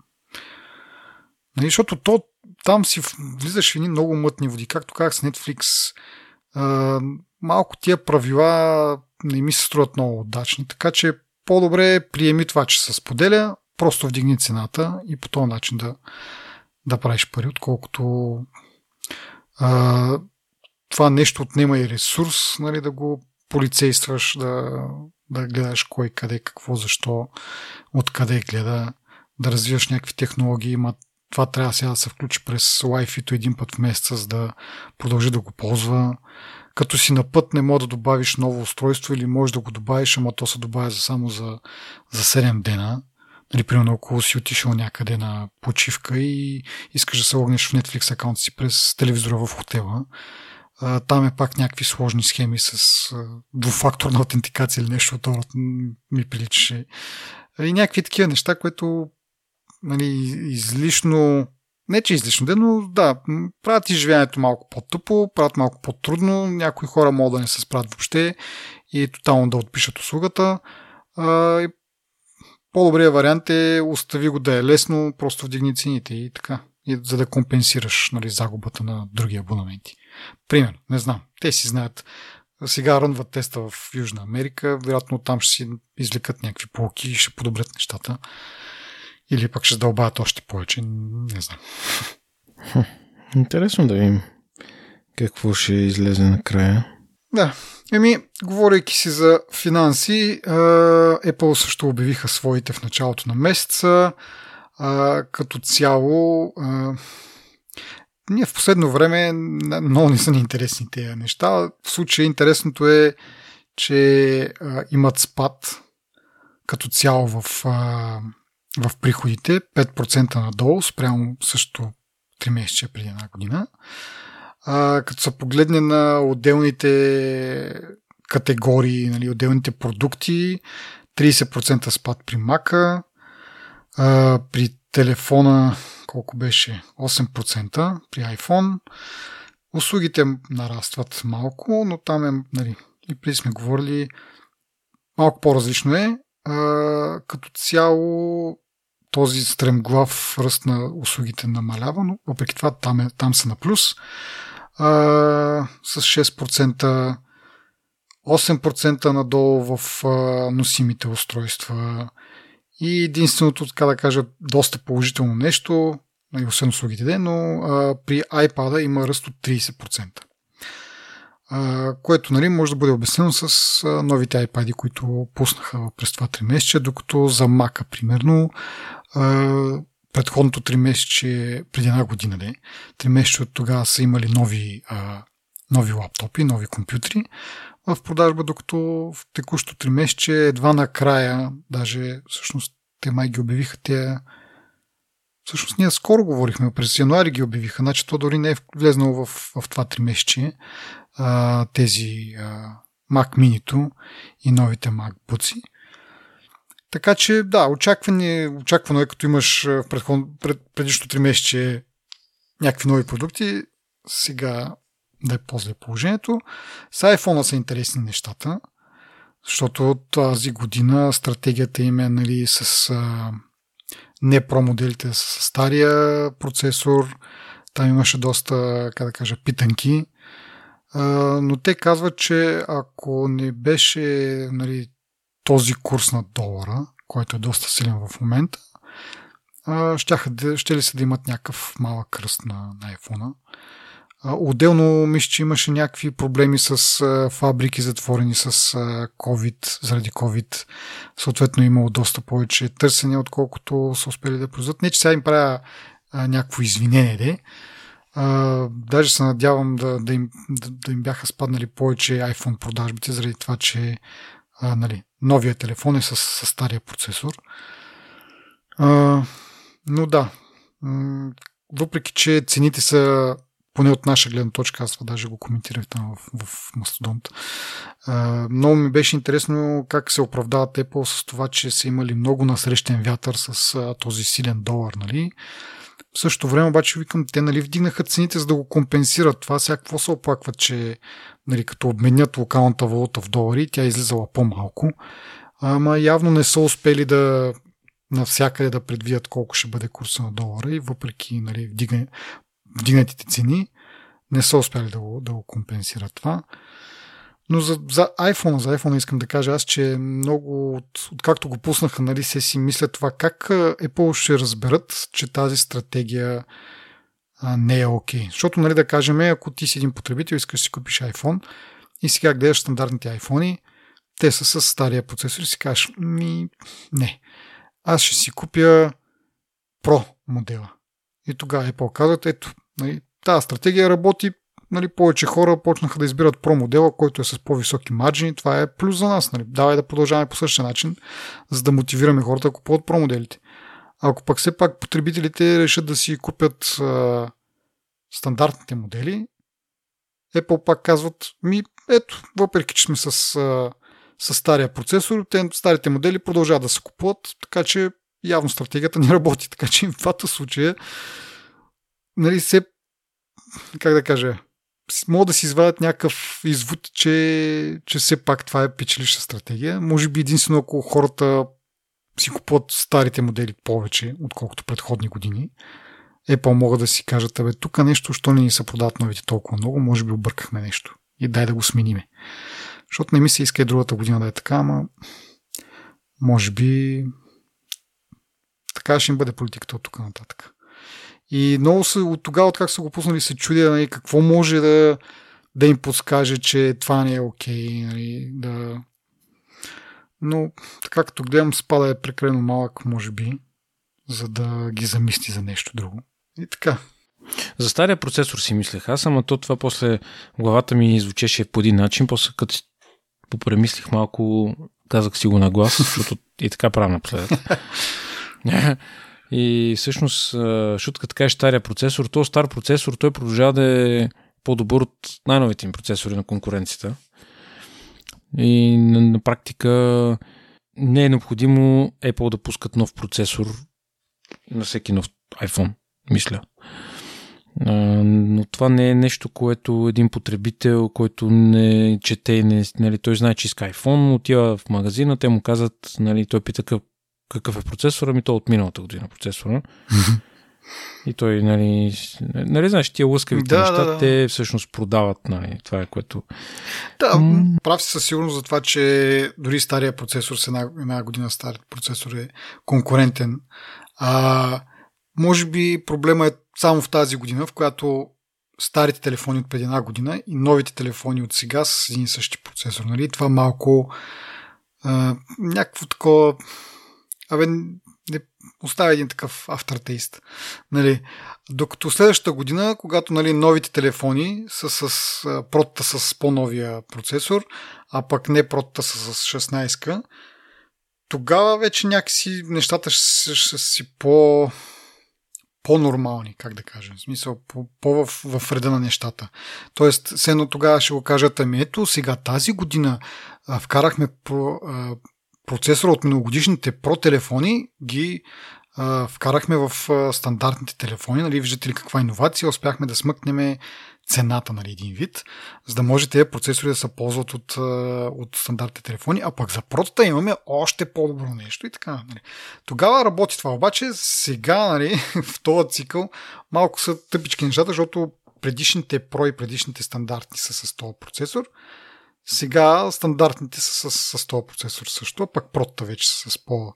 Нали, защото то, там си влизаш в едни много мътни води. Както казах с Netflix, а, малко тия правила не ми се струват много удачни, така че по-добре приеми това, че се споделя, просто вдигни цената и по този начин да, да правиш пари, отколкото а, това нещо отнема и ресурс, нали, да го полицействаш, да, да гледаш кой, къде, какво, защо, откъде гледа, да развиваш някакви технологии, ма това трябва сега да се включи през Wi-Fi един път в месеца, за да продължи да го ползва. Като си на път не може да добавиш ново устройство или можеш да го добавиш, ама то се добавя само за, за 7 дена. Нали, примерно, ако си отишъл някъде на почивка и искаш да се логнеш в Netflix аккаунт си през телевизора в хотела, там е пак някакви сложни схеми с двуфакторна аутентикация или нещо от ми приличаше. И някакви такива неща, които нали, излишно не, че излишно ден, но да, правят изживяването малко по-тъпо, правят малко по-трудно, някои хора могат да не се справят въобще и тотално да отпишат услугата. А, по-добрият вариант е остави го да е лесно, просто вдигни цените и така, и, за да компенсираш нали, загубата на други абонаменти. Примерно, не знам, те си знаят. Сега рънват теста в Южна Америка, вероятно там ще си извлекат някакви полки и ще подобрят нещата. Или пък ще дълбаят още повече. Не знам. Интересно да видим какво ще излезе накрая. Да. Еми, говорейки си за финанси, Apple също обявиха своите в началото на месеца. Като цяло, ние в последно време много не са ни интересни тези неща. В случая интересното е, че имат спад като цяло в в приходите 5% надолу спрямо също 3 месеца преди една година. А, като се погледне на отделните категории, нали, отделните продукти, 30% спад при Мака, а, при телефона колко беше? 8% при iPhone. Услугите нарастват малко, но там е, нали, и преди сме говорили, малко по-различно е. А, като цяло този стремглав ръст на услугите намалява, но въпреки това там, е, там са на плюс. А, с 6%, 8% надолу в а, носимите устройства. И единственото, така да кажа, доста положително нещо, нали, освен услугите, но а, при iPad има ръст от 30% което нали, може да бъде обяснено с новите iPad, които пуснаха през това 3 месеца, докато за Mac, примерно, предходното 3 месече, преди една година, не, 3 месеца от тогава са имали нови, нови лаптопи, нови компютри в продажба, докато в текущо 3 месече едва накрая, даже всъщност те май ги обявиха те Всъщност ние скоро говорихме, през януари ги обявиха, значи то дори не е влезнало в, в това 3 месече а, тези а, Mac mini и новите MacBooks. Така че, да, очакване, очаквано е, като имаш в пред, предишното 3 месече някакви нови продукти, сега да е по-зле положението. С iPhone са интересни нещата, защото тази година стратегията им е нали, с а, не про моделите с стария процесор. Там имаше доста, как да кажа, питанки но те казват, че ако не беше нали, този курс на долара, който е доста силен в момента, ще, ще ли се да имат някакъв малък кръст на, на iPhone. Отделно мисля, че имаше някакви проблеми с фабрики затворени с COVID, заради COVID. Съответно имало доста повече търсене, отколкото са успели да произведат. Не, че сега им правя някакво извинение. Де. Даже се надявам да, да, им, да, да им бяха спаднали повече iPhone продажбите, заради това, че а, нали, новия телефон е с, с стария процесор. А, но да, въпреки, че цените са поне от наша гледна точка, аз това даже го коментирах там в, в Мастодонт. много ми беше интересно как се оправдават Apple с това, че са имали много насрещен вятър с а, този силен долар, нали? В същото време обаче викам, те нали вдигнаха цените за да го компенсират. Това сега какво се оплакват, че нали, като обменят локалната валута в долари, тя е излизала по-малко. Ама явно не са успели да навсякъде да предвидят колко ще бъде курса на долара и въпреки нали, вдигнатите цени, не са успяли да го, да го компенсират това. Но за, за iPhone, за iPhone искам да кажа аз, че много от, откакто го пуснаха, нали, се си мислят това как Apple ще разберат, че тази стратегия а, не е окей. Okay. Защото, нали, да кажем, ако ти си един потребител, искаш да си купиш iPhone и сега гледаш стандартните iPhone, те са с стария процесор и си кажеш, ми, не, аз ще си купя Pro модела. И тогава Apple казват, ето, нали, тази стратегия работи, нали, повече хора почнаха да избират Pro модела, който е с по-високи марджини. Това е плюс за нас. Нали. Давай да продължаваме по същия начин, за да мотивираме хората да купуват Pro моделите. Ако пък все пак потребителите решат да си купят а, стандартните модели, Apple пак казват, ми ето, въпреки че сме с, а, с стария процесор, те, старите модели продължават да се купуват, така че явно стратегията не работи. Така че в двата случая нали, се, как да кажа, могат да си извадят някакъв извод, че, че все пак това е печелища стратегия. Може би единствено ако хората си купуват старите модели повече, отколкото предходни години. Apple могат да си кажат, абе, тук нещо, що не ни се продават новите толкова много, може би объркахме нещо и дай да го смениме. Защото не ми се иска и другата година да е така, ама може би така ще им бъде политиката от тук нататък. И много се, от тогава, от как са го пуснали, се чудя нали, какво може да, да им подскаже, че това не е окей. Okay, нали, да... Но така като гледам, спада е прекалено малък, може би, за да ги замисли за нещо друго. И така. За стария процесор си мислех аз, ама то това после главата ми звучеше по един начин, после като попремислих малко, казах си го на глас, защото и така правя напоследък. И всъщност, защото като кажеш стария процесор, то стар процесор, той продължава да е по-добър от най-новите им процесори на конкуренцията. И на, на практика не е необходимо Apple да пускат нов процесор на всеки нов iPhone, мисля. А, но това не е нещо, което един потребител, който не чете не, нали, той знае, че иска iPhone, отива в магазина, те му казват, нали, той пита какъв, какъв е процесора, ми то от миналата година процесора. И той, нали, нали знаеш, тия лъскавите да, неща, да, да. те всъщност продават, нали, това е което... Да, м- прав си със сигурност за това, че дори стария процесор с една, една година стар процесор е конкурентен. А, може би проблема е само в тази година, в която старите телефони от преди една година и новите телефони от сега с един и същи процесор. Нали? Това малко а, някакво такова абе, не оставя един такъв aftertaste. Нали, докато следващата година, когато нали, новите телефони са с протата с по-новия процесор, а пък не протата са с 16 тогава вече някакси нещата ще, ще си по по-нормални, как да кажем. В смисъл, по, в, в реда на нещата. Тоест, сено тогава ще го кажат, ами ето, сега тази година а, вкарахме по, а, процесора от миналогодишните Pro телефони ги а, вкарахме в а, стандартните телефони. Нали, виждате ли каква иновация? Успяхме да смъкнем цената, нали, един вид, за да може тези процесори да се ползват от, от стандартните телефони, а пък за протата имаме още по-добро нещо и така. Нали. Тогава работи това, обаче сега, нали, в този цикъл, малко са тъпички нещата, защото предишните Pro и предишните стандартни са с този процесор, сега стандартните са с, с този процесор също, пък протата вече са с по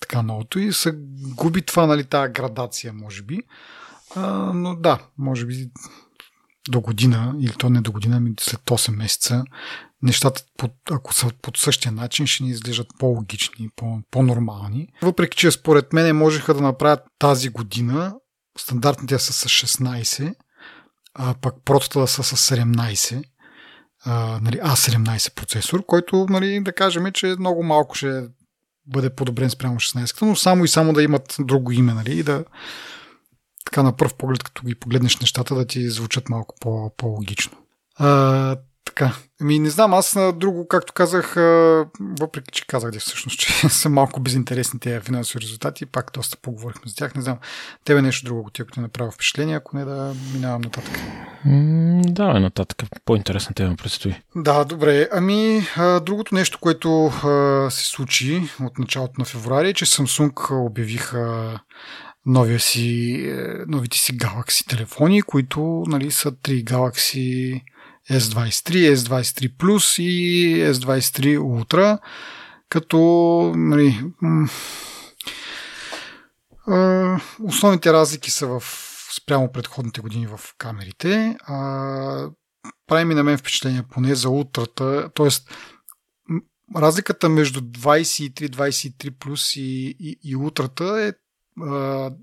така новото и се губи това, нали, тази градация, може би. А, но да, може би до година, или то не до година, ами след 8 месеца, нещата, под, ако са под същия начин, ще ни изглеждат по-логични, по- по-нормални. Въпреки, че според мен можеха да направят тази година стандартните са с 16, а пък протата са с 17, а, нали, A17 процесор, който, нали, да кажем, че много малко ще бъде подобрен спрямо 16 но само и само да имат друго име, нали, и да така на пръв поглед, като ги погледнеш нещата, да ти звучат малко по, по-логично. А, така. Ами не знам, аз на друго, както казах, въпреки че казах да всъщност, че са малко безинтересни тези финансови резултати, пак доста поговорихме за тях. Не знам, тебе нещо друго, ти, ако ти направи впечатление, ако не да минавам нататък. да, нататък. По-интересна тема предстои. Да, добре. Ами, другото нещо, което се случи от началото на февруари, е, че Samsung обявиха новия си, е, новите си Galaxy телефони, които нали, са три Galaxy S23, S23 Plus и S23 Ultra, като нали, основните разлики са в спрямо предходните години в камерите. А, прави ми на мен впечатление поне за утрата, т.е. разликата между 23, 23 плюс и, и, и утрата е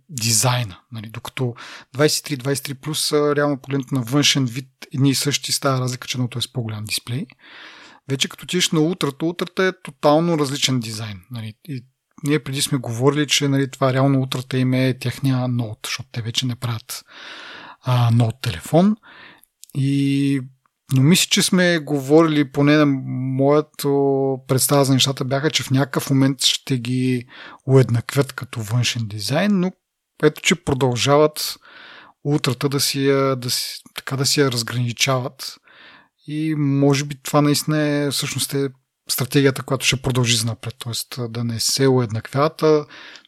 дизайна. Нали? Докато 23-23 плюс реално погледнато на външен вид едни и същи става разлика, че едното е с по-голям дисплей. Вече като тиш на утрата, утрата е тотално различен дизайн. Нали? И ние преди сме говорили, че нали, това реално утрата им е техния ноут, защото те вече не правят ноут телефон. И но мисля, че сме говорили, поне на моето представа за нещата бяха, че в някакъв момент ще ги уеднаквят като външен дизайн, но ето, че продължават утрата да си, да си, така да си я разграничават. И може би това наистина е всъщност е стратегията, която ще продължи за напред. Тоест да не се уеднаквят, а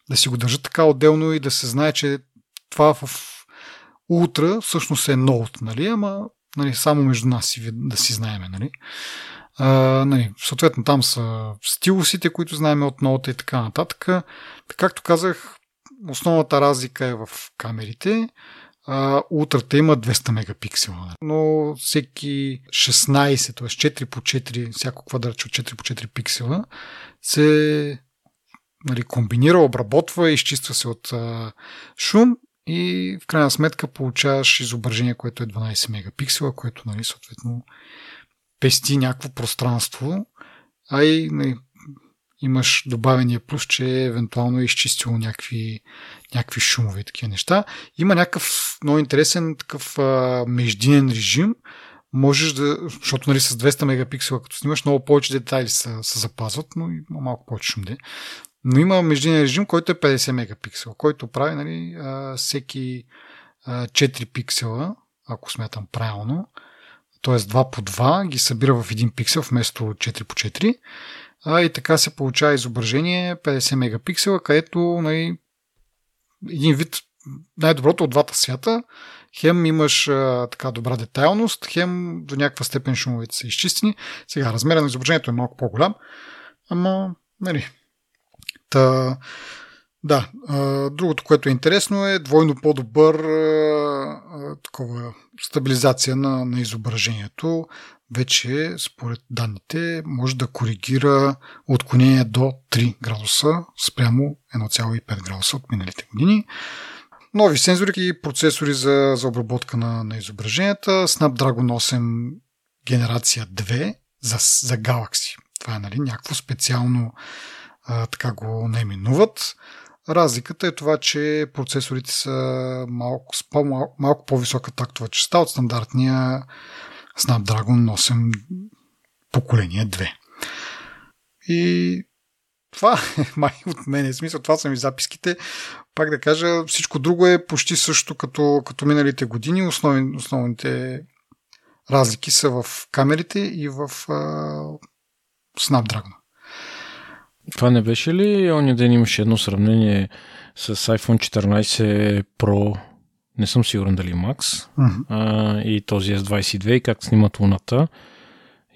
да си го държат така отделно и да се знае, че това в утра всъщност е ноут, нали? Ама нали, само между нас да си знаеме. Нали. А, нали, съответно там са стилусите, които знаеме от ноута и така нататък. Както казах, основната разлика е в камерите. А, утрата има 200 мегапиксела, но всеки 16, т.е. 4 по 4, всяко квадратче от 4 по 4 пиксела се нали, комбинира, обработва, изчиства се от а, шум и в крайна сметка получаваш изображение, което е 12 мегапиксела, което нали, съответно пести някакво пространство, а и нали, имаш добавения плюс, че евентуално е изчистило някакви, някакви шумове и такива неща. Има някакъв много интересен такъв а, междинен режим, можеш да, защото нали, с 200 мегапиксела, като снимаш, много повече детайли се, се запазват, но и малко повече шумде. Но има междинен режим, който е 50 мегапиксела, който прави нали, всеки 4 пиксела, ако смятам правилно, т.е. 2 по 2 ги събира в един пиксел вместо 4 по 4. А, и така се получава изображение 50 мегапиксела, където нали, един вид най-доброто от двата свята. Хем имаш а, така добра детайлност, хем до някаква степен шумовете са изчистени. Сега размера на изображението е малко по-голям, ама нали, Та, да, другото, което е интересно е двойно по-добър такова стабилизация на, на изображението. Вече, според данните, може да коригира отклонение до 3 градуса спрямо 1,5 градуса от миналите години. Нови сензори и процесори за, за обработка на, на изображенията. Snapdragon 8 генерация 2 за, за Galaxy. Това е нали, някакво специално а, така го наименуват. Разликата е това, че процесорите са малко, с по-малко, малко по-висока тактова частота от стандартния Snapdragon 8 поколение 2. И това е май от мен. В смисъл, това са ми записките. Пак да кажа, всичко друго е почти също като, като миналите години. Основни, основните разлики са в камерите и в а, Snapdragon. Това не беше ли? Оня ден имаше едно сравнение с iPhone 14 Pro, не съм сигурен дали Max, uh-huh. а, и този S22 и как снимат луната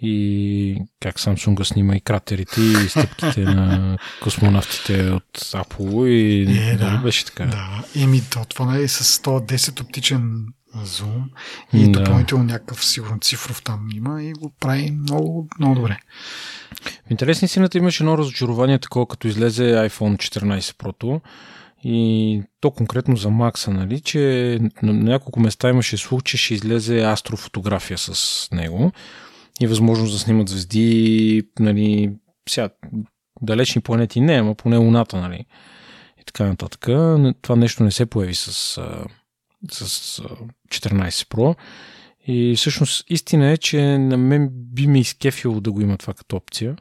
и как Samsung снима и кратерите и стъпките на космонавтите от Apollo и е, да, беше така. Да, еми то това е с 110 оптичен зум и да. допълнително някакъв сигурно цифров там има и го прави много, много добре. В интересни сината имаше едно разочарование, такова като излезе iPhone 14 Pro И то конкретно за Макса, нали, че на няколко места имаше случай, ще излезе астрофотография с него и възможност да снимат звезди, нали, сега, далечни планети не, ама поне Луната, нали, и така нататък. Това нещо не се появи с, с 14 Pro. И всъщност истина е, че на мен би ми изкефило да го има това като опция.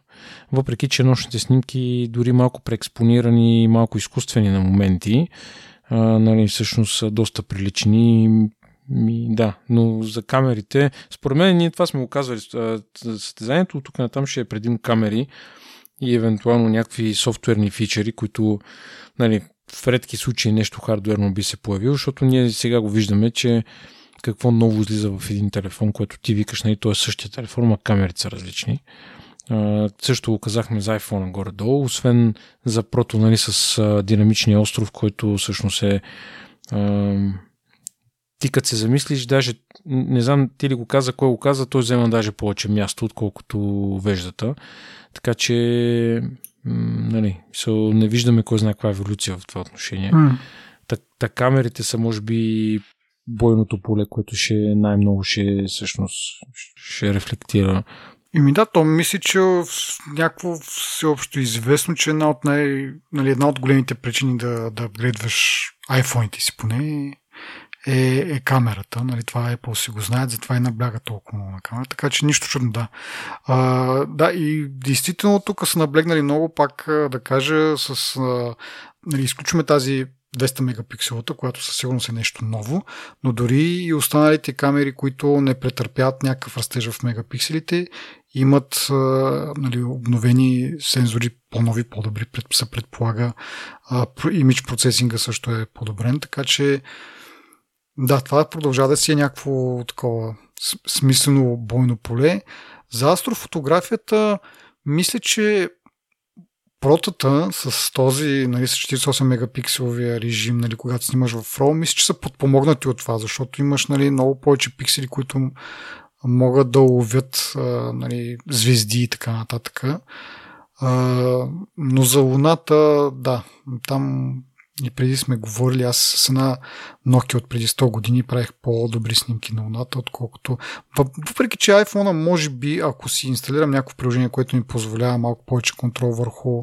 Въпреки, че нощните снимки дори малко преекспонирани, малко изкуствени на моменти, а, нали, всъщност са доста прилични. Ми, да, но за камерите, според мен ние това сме го казвали. Състезанието тук натам ще е предимно камери и евентуално някакви софтуерни фичери, които нали, в редки случаи нещо хардуерно би се появило, защото ние сега го виждаме, че какво ново излиза в един телефон, което ти викаш, нали, то е същия телефон, а камерите са различни. Uh, също го казахме за iPhone горе-долу, освен за прото нали, с uh, динамичния остров, който всъщност е uh, ти като се замислиш, даже не знам ти ли го каза, кой го каза, той взема даже повече място, отколкото веждата. Така че нали, не виждаме кой знае каква еволюция в това отношение. Mm. Та, та камерите са може би бойното поле, което ще най-много ще всъщност ще рефлектира. Ими да, то мисля, че някакво всеобщо известно, че една от, най, нали, една от големите причини да, да апгрейдваш iPhone-ите си поне е, е камерата. Нали, това Apple си го знаят, затова и набляга толкова много на камера. Така че нищо чудно, да. А, да, и действително тук са наблегнали много, пак да кажа, с... Нали, изключваме тази 200 мегапикселата, която със сигурност е нещо ново, но дори и останалите камери, които не претърпят някакъв растеж в мегапикселите, имат нали, обновени сензори по-нови, по-добри, пред, се предполага. Имидж процесинга също е подобрен, така че да, това продължава да си е някакво такова смислено бойно поле. За астрофотографията мисля, че протата с този нали, с 48 мегапикселовия режим, нали, когато снимаш в RAW, мисля, че са подпомогнати от това, защото имаш нали, много повече пиксели, които могат да ловят нали, звезди и така нататък. Но за Луната, да, там и преди сме говорили, аз с една Nokia от преди 100 години правих по-добри снимки на Луната, отколкото... Въпреки, че iPhone може би, ако си инсталирам някакво приложение, което ми позволява малко повече контрол върху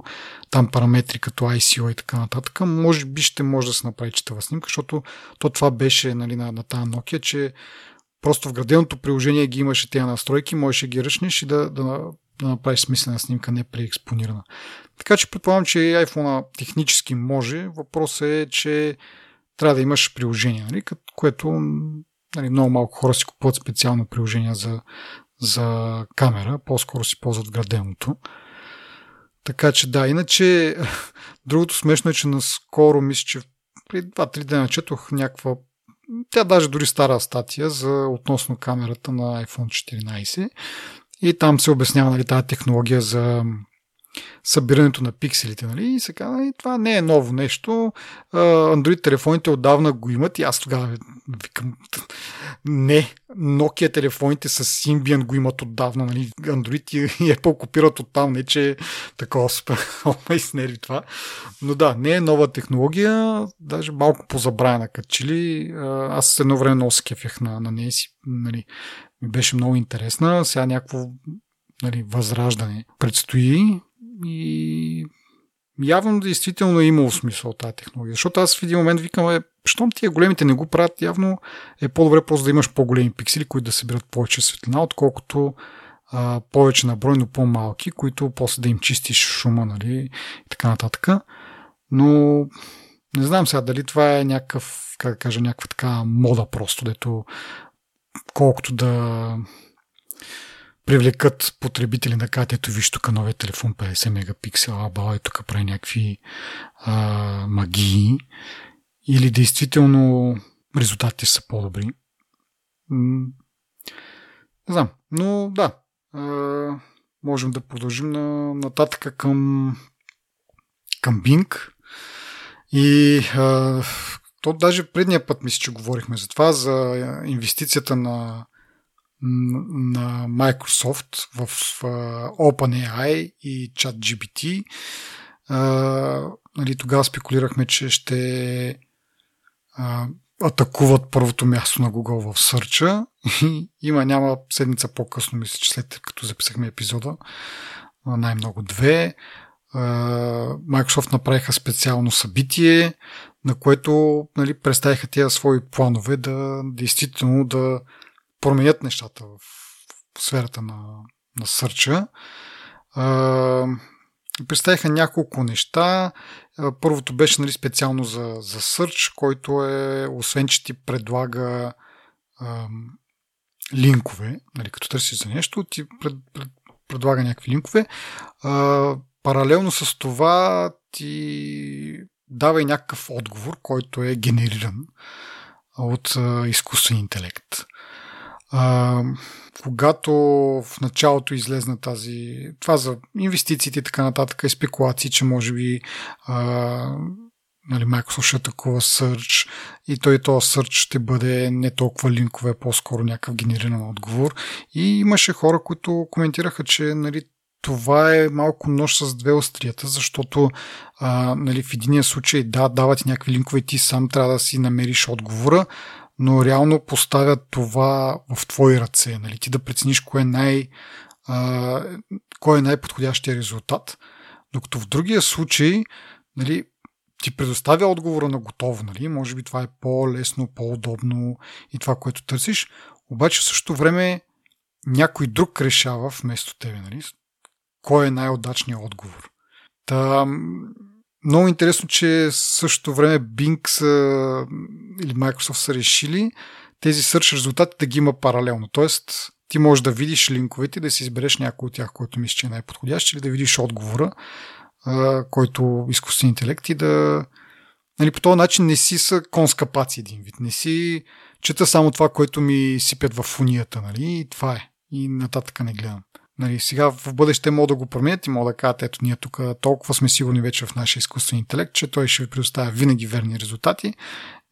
там параметри като ICO и така нататък, може би ще може да се направи четава снимка, защото то това беше нали, на, на тази Nokia, че просто в граденото приложение ги имаше тези настройки, можеш да ги ръчнеш и да, да, да направиш смислена снимка, не преекспонирана. Така че предполагам, че iPhone технически може. Въпросът е, че трябва да имаш приложение, нали? което нали, много малко хора си купуват специално приложение за, за камера, по-скоро си ползват граденото. Така че да, иначе другото смешно е, че наскоро мисля, че преди 2-3 дена четох някаква тя даже дори стара статия за относно камерата на iPhone 14 и там се обяснява нали, тази технология за събирането на пикселите. Нали? И сега нали, това не е ново нещо. Android телефоните отдавна го имат и аз тогава викам не, Nokia телефоните с Symbian го имат отдавна. Нали? Android и Apple копират оттам, не че е такова ма изнерви това. Но да, не е нова технология, даже малко позабравена като че ли. Аз едно време много скефях на, на нея си. Нали, ми беше много интересна. Сега някакво нали, възраждане предстои и явно действително е имало смисъл тази технология. Защото аз в един момент викам, е, щом тия големите не го правят, явно е по-добре просто да имаш по-големи пиксели, които да събират повече светлина, отколкото а, повече на брой, но по-малки, които после да им чистиш шума, нали, и така нататък. Но не знам сега дали това е някакъв, как да кажа, някаква така мода просто, дето колкото да привлекат потребители на кажат, ето виж тук новия телефон 50 мегапиксела, бала и тук прави някакви а, магии. Или действително резултатите са по-добри. не знам, но да, а, можем да продължим на, нататък към, към Bing. И а, то даже предния път мисля, че говорихме за това, за инвестицията на на Microsoft в OpenAI и ChatGPT. нали, тогава спекулирахме, че ще атакуват първото място на Google в сърча. Има, няма седмица по-късно, мисля, че след като записахме епизода, най-много две. Microsoft направиха специално събитие, на което нали, представиха тези свои планове да действително да променят нещата в, сферата на, на сърча. Представиха няколко неща. Първото беше нали, специално за, за Search, който е, освен че ти предлага ам, линкове, нали, като търсиш за нещо, ти пред, пред, предлага някакви линкове. А, паралелно с това ти дава и някакъв отговор, който е генериран от а, изкуствен интелект. А, когато в началото излезна тази, това за инвестициите и така нататък, и спекулации, че може би а, нали, Microsoft ще атакува Search и той този Search ще бъде не толкова линкове, по-скоро някакъв генериран отговор. И имаше хора, които коментираха, че нали, това е малко нож с две острията, защото а, нали, в единия случай да, дават някакви линкове и ти сам трябва да си намериш отговора, но реално поставят това в твои ръце. Нали? Ти да прецениш кое е, най, а, кой е най-подходящия резултат. Докато в другия случай нали, ти предоставя отговора на готово. Нали? Може би това е по-лесно, по-удобно и това, което търсиш. Обаче в същото време някой друг решава вместо тебе. Нали? Кой е най-удачният отговор. Та, много интересно, че в същото време Bing са, или Microsoft са решили тези search резултати да ги има паралелно. Тоест, ти можеш да видиш линковете, да си избереш някой от тях, който мислиш, че е най-подходящ, или да видиш отговора, който изкуствен интелект и да... Нали, по този начин не си са конска паци един вид. Не си чета само това, което ми сипят в фунията, нали? И това е. И нататък не гледам. Нали, сега в бъдеще мога да го променят и мога да кажат, ето ние тук толкова сме сигурни вече в нашия изкуствен интелект, че той ще ви предоставя винаги верни резултати.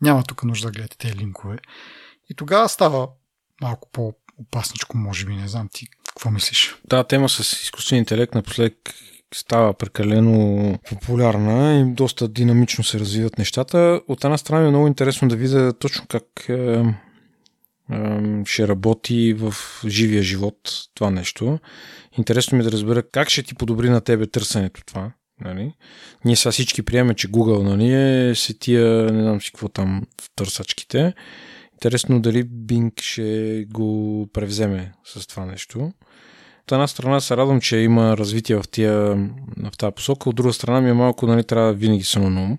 Няма тук нужда да гледате тези линкове. И тогава става малко по-опасничко, може би, не знам ти какво мислиш. Да, тема с изкуствен интелект напоследък става прекалено популярна и доста динамично се развиват нещата. От една страна е много интересно да видя точно как е, ще работи в живия живот това нещо. Интересно ми е да разбера как ще ти подобри на тебе търсенето това. Нали? Ние сега всички приемаме, че Google нали, е се тия, не знам си какво там в търсачките. Интересно дали Bing ще го превземе с това нещо. От една страна се радвам, че има развитие в, тия, в тази посока, от друга страна ми е малко, нали, трябва винаги съм на ум,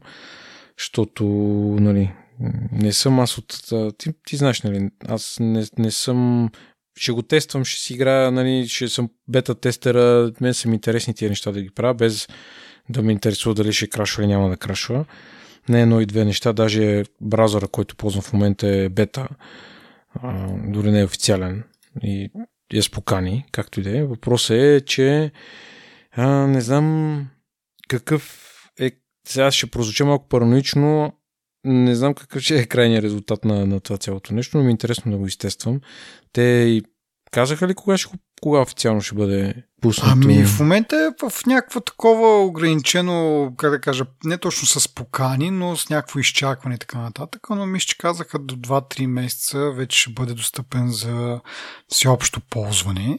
защото, нали, не съм аз от... Ти, ти знаеш, нали, аз не, не съм... Ще го тествам, ще си играя, нали, ще съм бета-тестера, мен са ми интересни тия неща да ги правя, без да ме интересува дали ще крашва или няма да крашва. Не едно и две неща, даже браузъра, който ползвам в момента е бета, а, дори не е официален и е спокани, както и да е. Въпросът е, че а, не знам какъв е сега ще прозвуча малко параноично, не знам какъв ще е крайният резултат на, на това цялото нещо, но ми е интересно да го изтествам. Те казаха ли кога, ще, кога официално ще бъде пуснато? Ами в момента е в някакво такова ограничено, как да кажа, не точно с покани, но с някакво изчакване и така нататък, но мисля, че казаха до 2-3 месеца вече ще бъде достъпен за всеобщо ползване.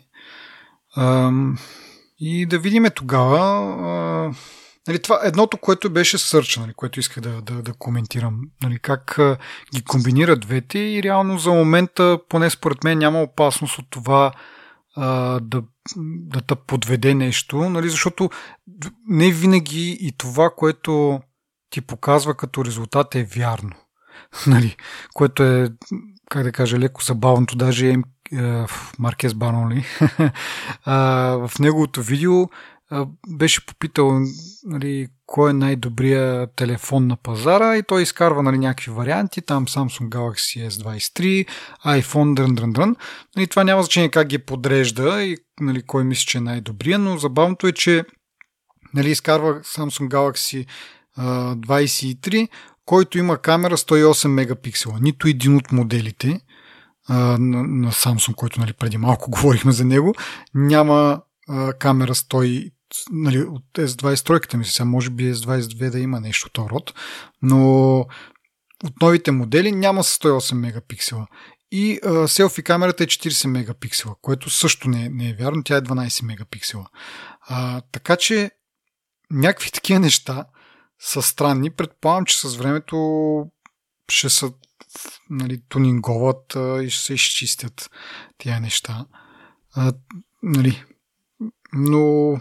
и да видиме тогава Нали, това едното, което беше сърч, нали, което исках да, да, да коментирам. Нали, как ги комбинират двете и реално за момента, поне според мен, няма опасност от това а, да, да те подведе нещо, нали, защото не винаги и това, което ти показва като резултат е вярно. Нали, което е, как да кажа, леко забавното, даже е, е Маркес Баронли. в неговото видео беше попитал нали, кой е най-добрия телефон на пазара и той изкарва нали, някакви варианти, там Samsung Galaxy S23, iPhone, дрън, дрън, дрън. Нали, това няма значение как ги подрежда и нали, кой мисли, че е най-добрия, но забавното е, че нали, изкарва Samsung Galaxy а, 23, който има камера 108 мегапиксела. Нито един от моделите на, на Samsung, който нали, преди малко говорихме за него, няма камера 100, нали, от S23-ката ми сега може би S22 да има нещо от род, но от новите модели няма 108 мегапиксела. И а, селфи камерата е 40 мегапиксела, което също не, не е вярно, тя е 12 мегапиксела. А, така че някакви такива неща са странни. Предполагам, че с времето ще са нали, тунинговат а, и ще се изчистят тия неща. А, нали. Но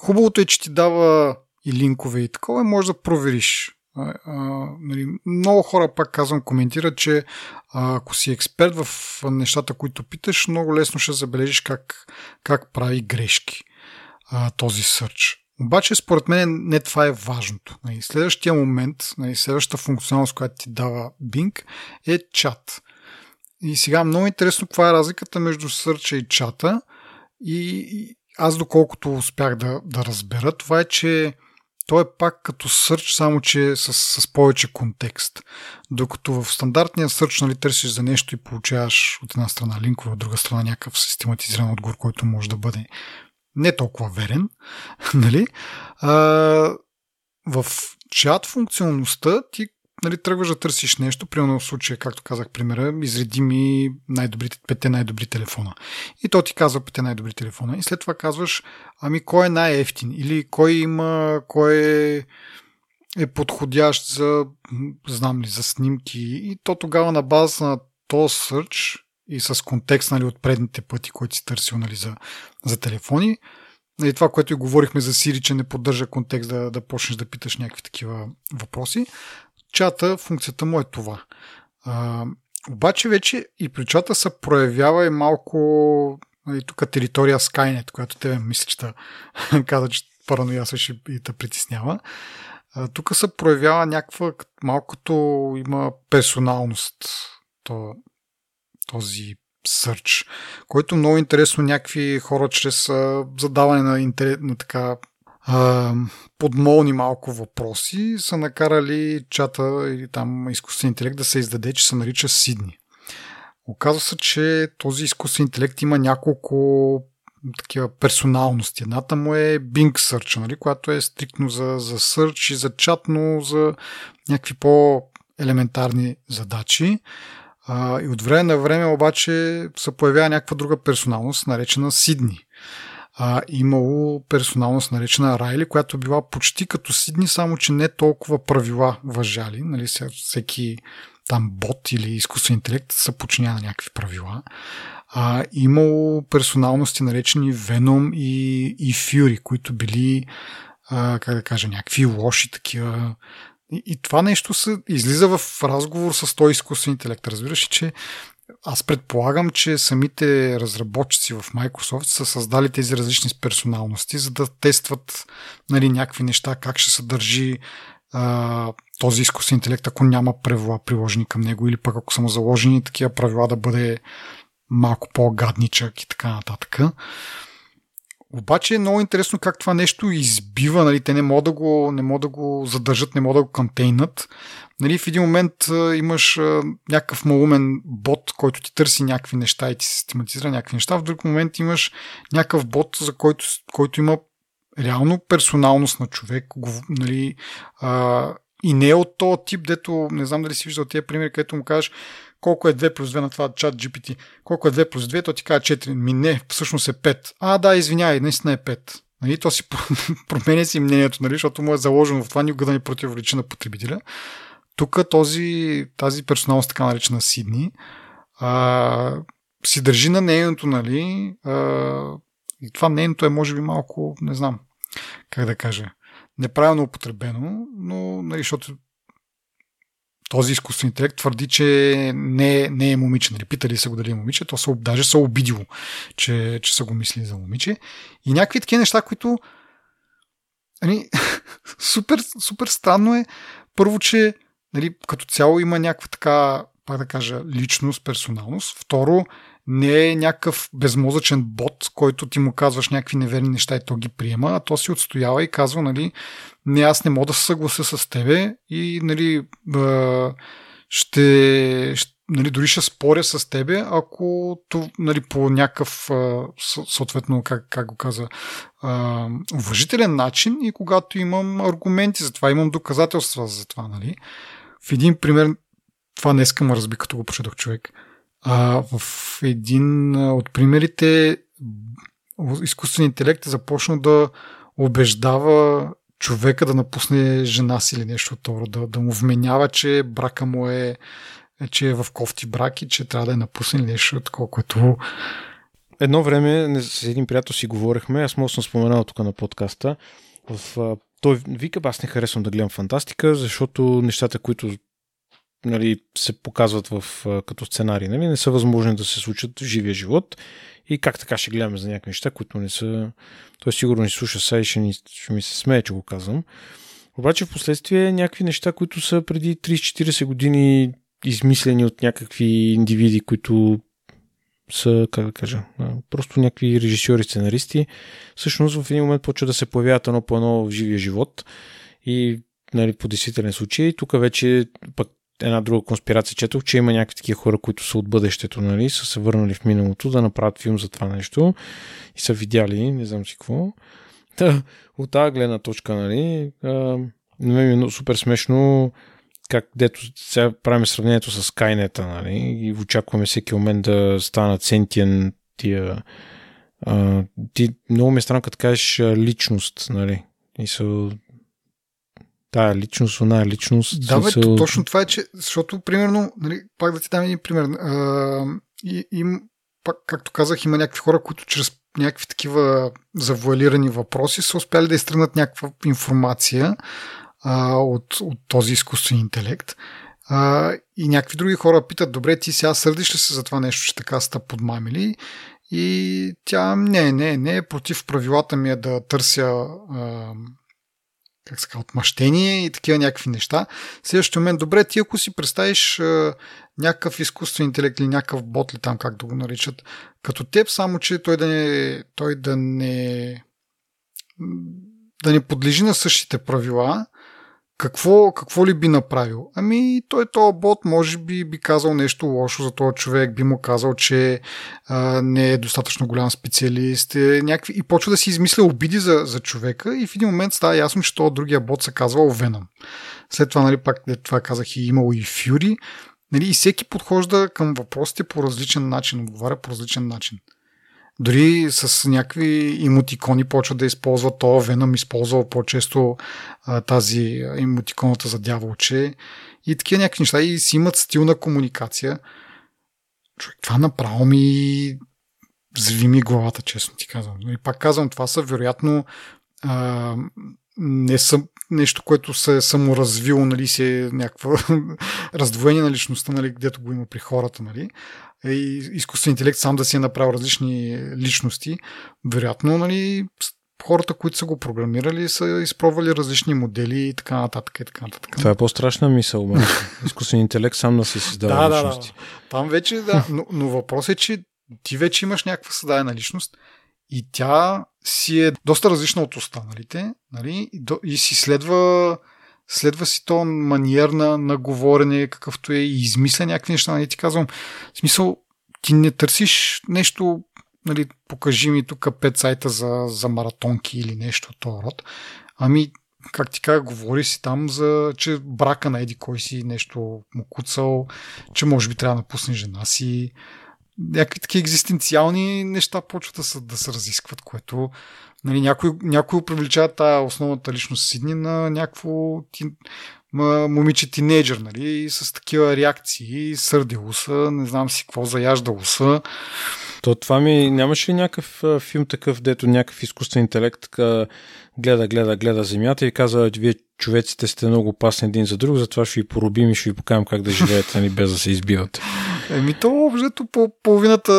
хубавото е, че ти дава и линкове и такова, може да провериш. Нали, много хора, пак казвам, коментират, че ако си експерт в нещата, които питаш, много лесно ще забележиш как, как прави грешки този сърч. Обаче, според мен, не това е важното. Нали, следващия момент, нали, следващата функционалност, която ти дава Bing, е чат. И сега много интересно каква е разликата между сърча и чата. И аз доколкото успях да, да разбера, това е, че той е пак като сърч, само че с, с повече контекст. Докато в стандартния сърч нали, търсиш за нещо и получаваш от една страна линкове, от друга страна някакъв систематизиран отговор, който може да бъде не толкова верен. нали? а, в чат функционалността ти нали, тръгваш да търсиш нещо, примерно в случая, както казах примера, изреди ми най-добрите, пете най-добри телефона. И то ти казва пете най-добри телефона. И след това казваш, ами кой е най-ефтин? Или кой има, кой е, е подходящ за, знам ли, за снимки. И то тогава на база на този сърч и с контекст нали, от предните пъти, които си търсил нали, за, за телефони, нали, това, което и говорихме за Siri, че не поддържа контекст да, да почнеш да питаш някакви такива въпроси, чата, функцията му е това. А, обаче вече и при чата се проявява и малко нали, тук територия Skynet, която тебе мисля, че каза, че параноя и те притеснява. Тук се проявява някаква малкото има персоналност то, този сърч, който много интересно някакви хора чрез задаване на, интерес, на така а, подмолни малко въпроси са накарали чата или там изкуствен интелект да се издаде, че се нарича Сидни. Оказва се, че този изкуствен интелект има няколко такива персоналности. Едната му е Bing Search, нали, която е стриктно за, за search и за чат, но за някакви по-елементарни задачи. А, и от време на време обаче се появява някаква друга персоналност, наречена Сидни а, имало персоналност наречена Райли, която била почти като Сидни, само че не толкова правила въжали. Нали, всеки там бот или изкуствен интелект са подчинява някакви правила. А, имало персоналности наречени Venom и, и Fury, които били а, как да кажа, някакви лоши такива и, и това нещо се излиза в разговор с този изкуствен интелект. Разбираш, че аз предполагам, че самите разработчици в Microsoft са създали тези различни персоналности, за да тестват нали, някакви неща, как ще се държи а, този изкуствен интелект, ако няма правила приложени към него, или пък ако са му заложени такива правила да бъде малко по-гадничък и така нататък. Обаче е много интересно как това нещо избива, нали, те не могат да го, не могат да го задържат, не могат да го контейнат. Нали, в един момент а, имаш а, някакъв малумен бот, който ти търси някакви неща и ти систематизира някакви неща. В друг момент имаш някакъв бот, за който, който има реално персоналност на човек. Нали, а, и не е от този тип, дето не знам дали си виждал тези примери, където му кажеш колко е 2 плюс 2 на това чат GPT, колко е 2 плюс 2, то ти казва 4. Ми не, всъщност е 5. А, да, извинявай, наистина е 5. Нали, то си променя си мнението, нали, защото му е заложено в това никога да не противоречи на потребителя. Тук този, тази персоналност, така наречена Сидни, а, си държи на нейното, нали, а, и това нейното е, може би, малко, не знам, как да кажа, неправилно употребено, но, нали, защото този изкуствен интелект твърди, че не, не е момиче. Нали, питали са го дали е момиче, то са, даже са обидило, че, че са го мислили за момиче. И някакви такива неща, които нали, супер, супер странно е. Първо, че нали, като цяло има някаква така, пак да кажа, личност, персоналност. Второ, не е някакъв безмозъчен бот, който ти му казваш някакви неверни неща и то ги приема, а то си отстоява и казва, нали, не, аз не мога да се съглася с тебе и, нали, ще, нали, дори ще споря с тебе, ако нали, по някакъв, съответно, как, как го каза, уважителен начин и когато имам аргументи за това, имам доказателства за това. Нали. В един пример, това днеска ме разби, като го прочетох човек. А, в един от примерите изкуственият интелект е започнал да убеждава човека да напусне жена си или нещо от това, да, да му вменява, че брака му е, че е в кофти брак и че трябва да е напусне нещо такова, което... Едно време с един приятел си говорихме, аз му съм споменал тук на подкаста, в, той вика, аз не харесвам да гледам фантастика, защото нещата, които нали, се показват в, като сценарии, нали, не са възможни да се случат в живия живот и как така ще гледаме за някакви неща, които не са... Той сигурно ни слуша сега и ще, ни, ще ми се смее, че го казвам. Обаче в последствие някакви неща, които са преди 30-40 години измислени от някакви индивиди, които са, как да кажа, просто някакви режисьори, сценаристи, всъщност в един момент почва да се появяват едно по едно в живия живот и нали, по действителен случай. Тук вече пък една друга конспирация четох, че има някакви такива хора, които са от бъдещето, нали, са се върнали в миналото да направят филм за това нещо и са видяли, не знам си какво. Та, от тази гледна точка, нали, а, ми е супер смешно как дето сега правим сравнението с Skynet, нали, и очакваме всеки момент да станат сентиен тия а, ти много ме странно като кажеш личност, нали, и са тая личност, она личност. Да, бе, смисъл... точно това е, че, защото, примерно, нали, пак да ти дам един пример, а, и, им, пак, както казах, има някакви хора, които чрез някакви такива завуалирани въпроси са успяли да изтръгнат някаква информация а, от, от този изкуствен интелект. А, и някакви други хора питат, добре, ти сега сърдиш ли се за това нещо, че така сте подмамили? И тя, не, не, не, против правилата ми е да търся а, как ска, отмъщение и такива някакви неща. В следващия момент, добре, ти ако си представиш а, някакъв изкуствен интелект или някакъв бот ли там, как да го наричат, като теб, само че той да не, той да не да не подлежи на същите правила, какво, какво ли би направил? Ами, той този бот може би би казал нещо лошо за този човек, би му казал, че а, не е достатъчно голям специалист е, някакви, и почва да си измисля обиди за, за човека и в един момент става ясно, че този другия бот се казва Веном. След това, нали, пак това казах и имало и Фюри. Нали, и всеки подхожда към въпросите по различен начин, отговаря по различен начин. Дори с някакви имотикони почва да използва то. Веном използва по-често а, тази имотиконата за дяволче и такива някакви неща и си имат стил комуникация. Човек, това направо ми зви ми главата, честно ти казвам. И пак казвам, това са вероятно а, не са нещо, което се е саморазвило, нали, си е някаква раздвоение на личността, нали, където го има при хората, нали, и изкуствен интелект сам да си е направил различни личности, вероятно, нали, хората, които са го програмирали, са изпробвали различни модели и така нататък. И така нататък. Това е по-страшна мисъл, бе. Изкуствен интелект сам да си създава да, личности. Да, да. Там вече, да. Но, но въпрос е, че ти вече имаш някаква създадена личност и тя си е доста различна от останалите нали? и, до, и си следва следва си то маниер на, на говорене, какъвто е и измисля някакви неща. Нали? Ти казвам, в смисъл, ти не търсиш нещо, нали, покажи ми тук пет сайта за, за маратонки или нещо от този род. Ами, как ти кажа, говори си там за, че брака на Еди кой си нещо му куцал, че може би трябва да напусне жена си. Някакви такива екзистенциални неща почват да се, да се разискват, което Нали, някой, някой привличава тази основната личност Сидни на някакво ти, момиче тинейджър, нали, с такива реакции, сърдило са, не знам си какво, заяждало са. То това ми, нямаше ли някакъв филм такъв, дето някакъв изкуствен интелект така, гледа, гледа, гледа земята и каза, вие човеците сте много опасни един за друг, затова ще ви поробим и ще ви покажем как да живеете, нали, без да се избивате. Еми то обжето по половината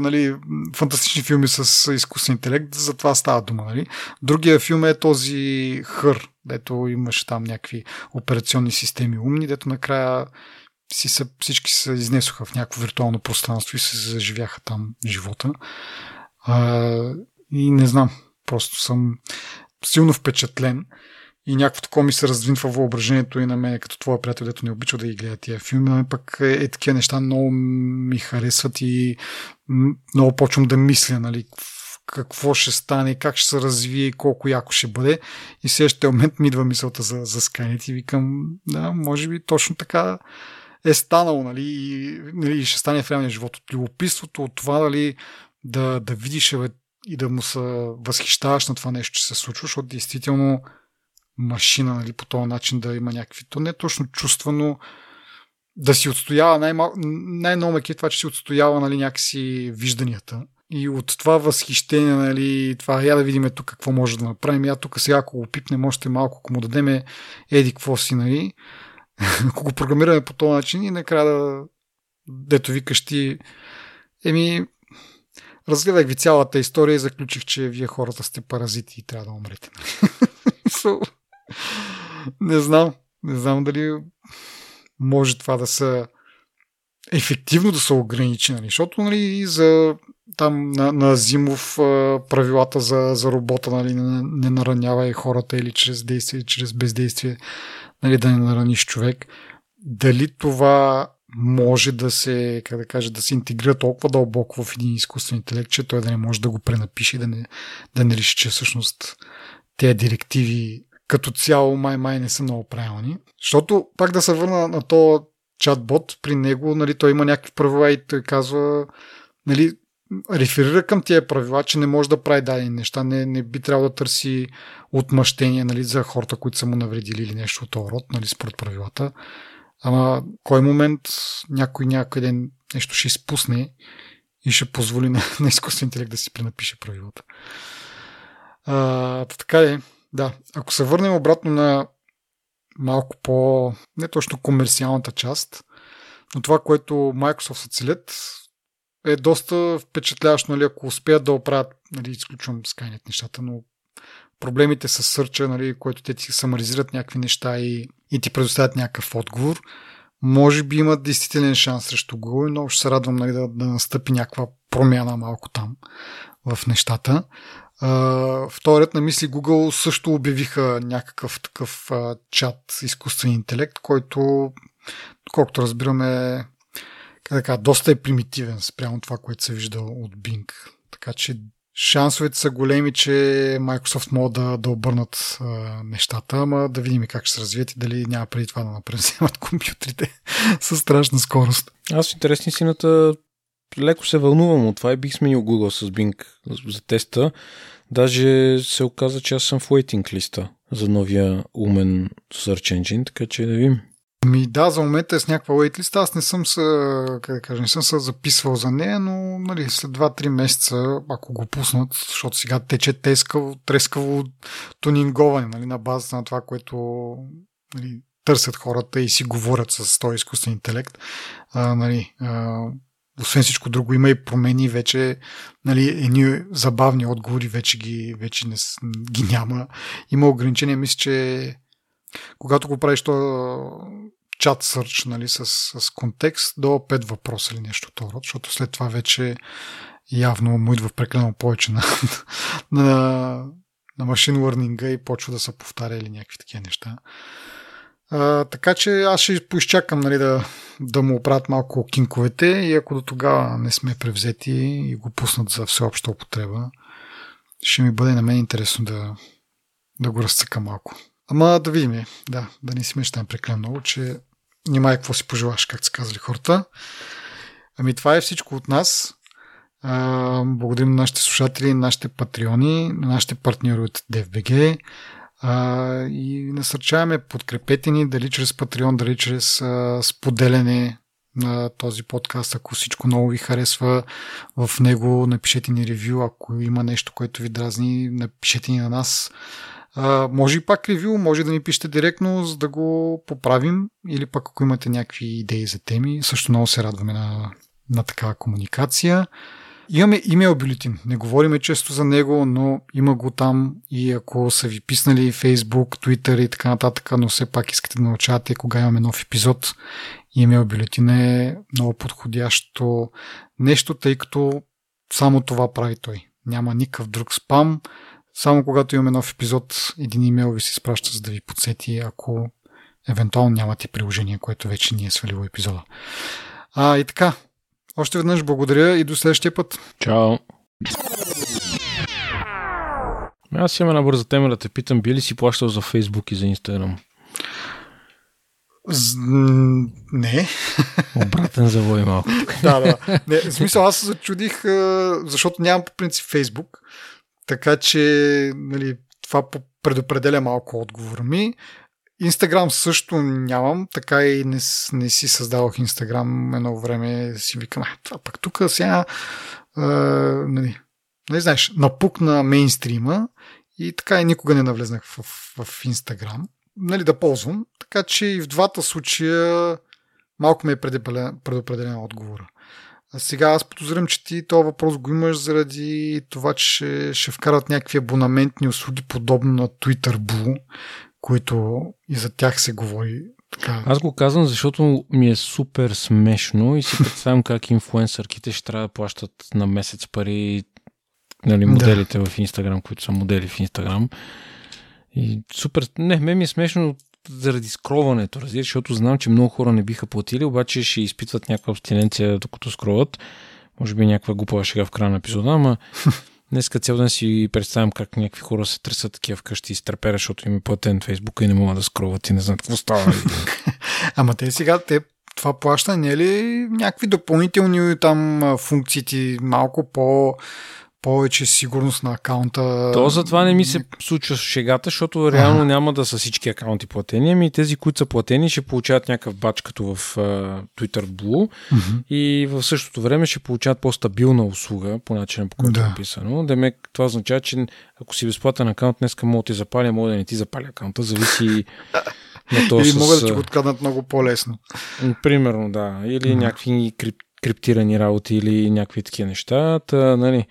нали, фантастични филми с изкуствен интелект, за това става дума. Нали. Другия филм е този Хър, дето имаше там някакви операционни системи умни, дето накрая си са, всички се изнесоха в някакво виртуално пространство и се заживяха там живота. А, и не знам, просто съм силно впечатлен. И някакво такова ми се раздвинва въображението и на мен, като твоя приятел, дето не обича да ги гледа тия филми, но пък е, е такива неща много ми харесват и много почвам да мисля, нали, какво ще стане, как ще се развие, колко яко ще бъде. И следващия момент ми идва мисълта за, за Skynet и викам, да, може би точно така е станало, нали, и, нали, ще стане в реалния живот. От любопитството, от това, нали, да, да видиш и да му се възхищаваш на това нещо, че се случва, защото действително машина, нали, по този начин да има някакви, то не е точно чувства, но да си отстоява най-мал... най-ново е това, че си отстоява нали, някакси вижданията. И от това възхищение, нали, това я да видим тук какво може да направим. Я тук сега, ако го пипнем още малко, ако му дадеме еди какво си, нали, ако го програмираме по този начин и накрая да дето викаш ти, еми, разгледах ви цялата история и заключих, че вие хората сте паразити и трябва да умрете. не знам. Не знам дали може това да са ефективно да се ограничи, нали? защото нали, за там на, на Зимов правилата за, за робота нали, не, не наранява и хората или чрез действие, или чрез бездействие нали, да не нараниш човек. Дали това може да се, как да кажа, да се интегрира толкова дълбоко в един изкуствен интелект, че той да не може да го пренапише и да не, да не реши, че всъщност тези директиви като цяло май-май не са много правилни. Защото, пак да се върна на то чатбот, при него нали, той има някакви правила и той казва, нали, реферира към тия правила, че не може да прави дадени неща, не, не би трябвало да търси отмъщение нали, за хората, които са му навредили или нещо от този род, нали, според правилата. Ама кой момент някой някъде нещо ще изпусне и ще позволи на, на изкуствен интелект да си пренапише правилата. А, така е. Да, ако се върнем обратно на малко по, не точно комерциалната част, но това, което Microsoft се целят, е доста впечатляващо, нали, ако успеят да оправят, нали, изключвам Skynet нещата, но проблемите с сърча, нали, което те ти самаризират някакви неща и, и ти предоставят някакъв отговор, може би имат действителен шанс срещу Google, но ще се радвам нали, да, да настъпи някаква промяна малко там в нещата. Вторият на мисли Google също обявиха някакъв такъв uh, чат изкуствен интелект, който, колкото разбираме, така, доста е примитивен спрямо това, което се вижда от Bing. Така че шансовете са големи, че Microsoft могат да, да обърнат uh, нещата, ама да видим как ще се развият и дали няма преди това да напреземат компютрите с страшна скорост. Аз в интересни сината леко се вълнувам от това и бих сменил Google с Bing за теста. Даже се оказа, че аз съм в waiting листа за новия умен Search Engine, така че да видим. Ми да, за момента е с някаква waitlist. Аз не съм се, как да кажа, не съм се записвал за нея, но нали, след 2-3 месеца, ако го пуснат, защото сега тече трескаво, трескаво тунинговане нали, на базата на това, което нали, търсят хората и си говорят с този изкуствен интелект. А, нали, а, освен всичко друго, има и промени вече, нали, едни забавни отговори вече ги, вече не, ги няма. Има ограничения, мисля, че когато го правиш то чат сърч, нали, с, с контекст до 5 въпроса или нещо това, защото след това вече явно му идва прекалено повече на, на, на машин лърнинга и почва да се повтаря или някакви такива неща. А, така че аз ще поизчакам нали, да, да му оправят малко кинковете и ако до тогава не сме превзети и го пуснат за всеобща употреба, ще ми бъде на мен интересно да, да го разцъка малко. Ама да видим, да, да не си мечтаем прекалено много, че няма какво си пожелаш, както са казали хората. Ами това е всичко от нас. Благодарим на нашите слушатели, нашите патреони, на нашите партньори от DFBG. А, и насърчаваме, подкрепете ни, дали чрез Patreon, дали чрез а, споделяне на този подкаст. Ако всичко много ви харесва в него, напишете ни ревю. Ако има нещо, което ви дразни, напишете ни на нас. А, може и пак ревю, може да ни пишете директно, за да го поправим. Или пък ако имате някакви идеи за теми, също много се радваме на, на такава комуникация. Имаме имейл бюлетин. Не говориме често за него, но има го там и ако са ви писнали Facebook, Twitter и така нататък, но все пак искате да научавате кога имаме нов епизод, имейл бюлетин е много подходящо нещо, тъй като само това прави той. Няма никакъв друг спам. Само когато имаме нов епизод, един имейл ви се изпраща, за да ви подсети, ако евентуално нямате приложение, което вече ни е свалило епизода. А, и така. Още веднъж благодаря и до следващия път. Чао! Аз имам една бърза тема да те питам, би ли си плащал за Фейсбук и за Инстаграм? Не. Обратен завой малко. да, да. Не, в смисъл, аз се зачудих, защото нямам по принцип Фейсбук, така че нали, това предопределя малко отговора ми. Инстаграм също нямам, така и не, не си създавах Инстаграм едно време, си викам, а, пък тук сега, а, нали, не знаеш, напук на мейнстрима и така и никога не навлезнах в, в, Инстаграм, нали, да ползвам, така че и в двата случая малко ме е предопределен отговора. А сега аз подозирам, че ти този въпрос го имаш заради това, че ще вкарат някакви абонаментни услуги, подобно на Twitter Blue, които и за тях се говори така. Аз го казвам, защото ми е супер смешно и си представям как инфуенсърките ще трябва да плащат на месец пари нали, моделите да. в Инстаграм, които са модели в Инстаграм. И супер. Не, ме ми е смешно заради скроването, разбираш, защото знам, че много хора не биха платили, обаче ще изпитват някаква абстиненция докато скроват. Може би някаква глупава шега в края на епизода, ама Днеска цял ден си представям как някакви хора се тресат такива вкъщи и стърперят, защото им е платен Фейсбука и не могат да скроват и не знаят какво става. Ама те сега, те това плащане не е ли някакви допълнителни там функции, малко по повече сигурност на акаунта. То затова не ми се случва с шегата, защото реално а. няма да са всички акаунти платени, ами тези, които са платени, ще получават някакъв бач като в uh, Twitter Blue uh-huh. и в същото време ще получават по-стабилна услуга, по начина по който да. е написано. Демек, това означава, че ако си безплатен акаунт, днеска мога да ти запаля, мога да не ти запаля акаунта, зависи на то Или с... могат да ти го откраднат много по-лесно. Примерно, да. Или uh-huh. някакви крип, криптирани работи или някакви такива неща. Та, нали,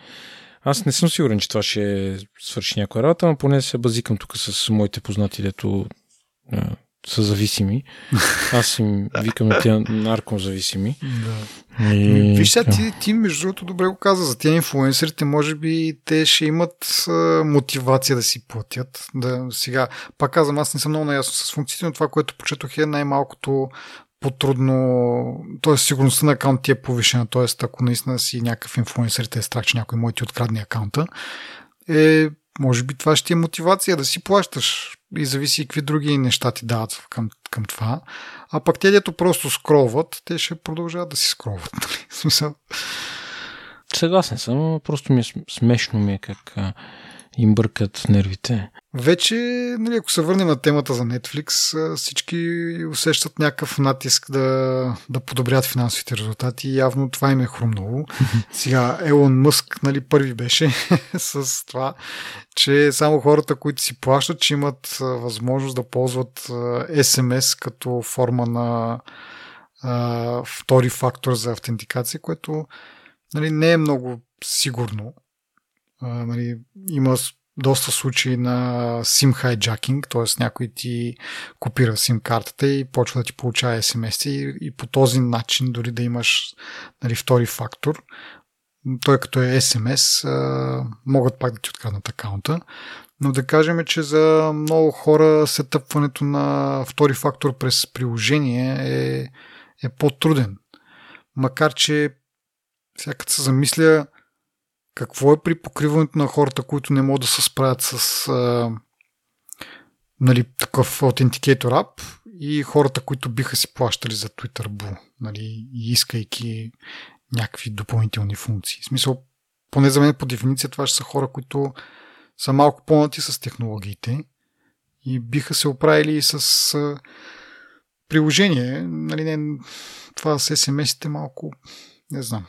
аз не съм сигурен, че това ще свърши някоя работа, но поне се базикам тук с моите познати, дето а, са зависими. Аз им викам на тия наркозависими. Да. И... Виж сега, ти, ти между другото добре го каза, за тия инфлуенсерите може би те ще имат а, мотивация да си платят. Да, сега, пак казвам, аз не съм много наясно с функциите, но това, което почетох е най-малкото по-трудно, т.е. сигурността на акаунт ти е повишена, т.е. ако наистина си някакъв инфлуенсър те е страх, че някой може ти открадне акаунта, е, може би това ще е мотивация да си плащаш и зависи какви други неща ти дават към, към това. А пък те, дето просто скролват, те ще продължават да си скролват. Нали? Смисъл. Съгласен съм, просто ми е смешно ми е как им бъркат нервите. Вече, нали, ако се върнем на темата за Netflix, всички усещат някакъв натиск да, да подобрят финансовите резултати явно това им е хрумнало. Сега Елон Мъск нали, първи беше с това, че само хората, които си плащат, че имат възможност да ползват SMS като форма на а, втори фактор за автентикация, което нали, не е много сигурно нали, има доста случаи на SIM hijacking, т.е. някой ти копира SIM картата и почва да ти получава SMS и, и по този начин дори да имаш нали, втори фактор, той като е SMS, могат пак да ти откраднат акаунта. Но да кажем, че за много хора сетъпването на втори фактор през приложение е, е по-труден. Макар, че сега като се замисля, какво е при покриването на хората, които не могат да се справят с а, нали, такъв ап и хората, които биха си плащали за Twitter Blue, нали, искайки някакви допълнителни функции. В смисъл, поне за мен по дефиниция това ще са хора, които са малко по-нати с технологиите и биха се оправили с а, приложение. Нали, не, това с SMS-ите малко, не знам,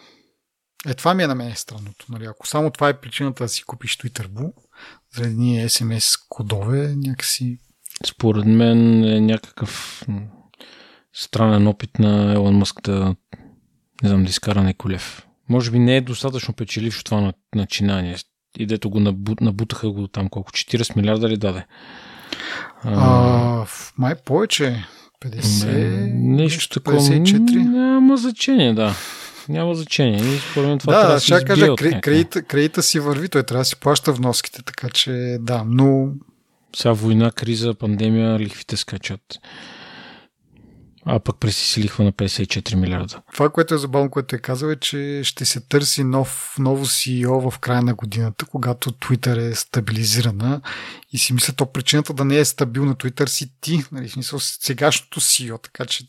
е, това ми е на мен странното. Нали? Ако само това е причината да си купиш Twitter Blue, заради ние SMS кодове, някакси... Според мен е някакъв странен опит на Елон Мъск да не знам, да изкара Неколев. Може би не е достатъчно печелившо това начинание. И дето го набутаха го там колко? 40 милиарда ли даде? А, май повече. 50. Не, нещо такова. 54. Няма значение, да. Няма значение. И според мен това да, трябва да, ще кажа, кре, кредита, кредита си върви, той трябва да си плаща вноските, така че да, но Сега война, криза, пандемия, лихвите скачат. А пък преси си лихва на 54 милиарда. това, което е забавно, което е казал е, че ще се търси нов, ново CEO в края на годината, когато Twitter е стабилизирана и си мисля, то причината да не е стабилна Twitter си ти, нали, смисъл сегашното CEO, така че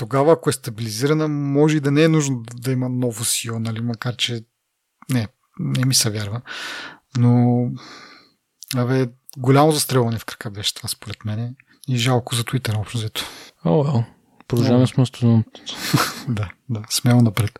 тогава, ако е стабилизирана, може и да не е нужно да има ново CEO, нали, макар че не, не ми се вярва. Но абе, голямо застрелване в крака беше това, според мен. И жалко за Twitter, общо взето. О, oh, well. Продължаваме Да. с мастодонт. Да, да, смело напред.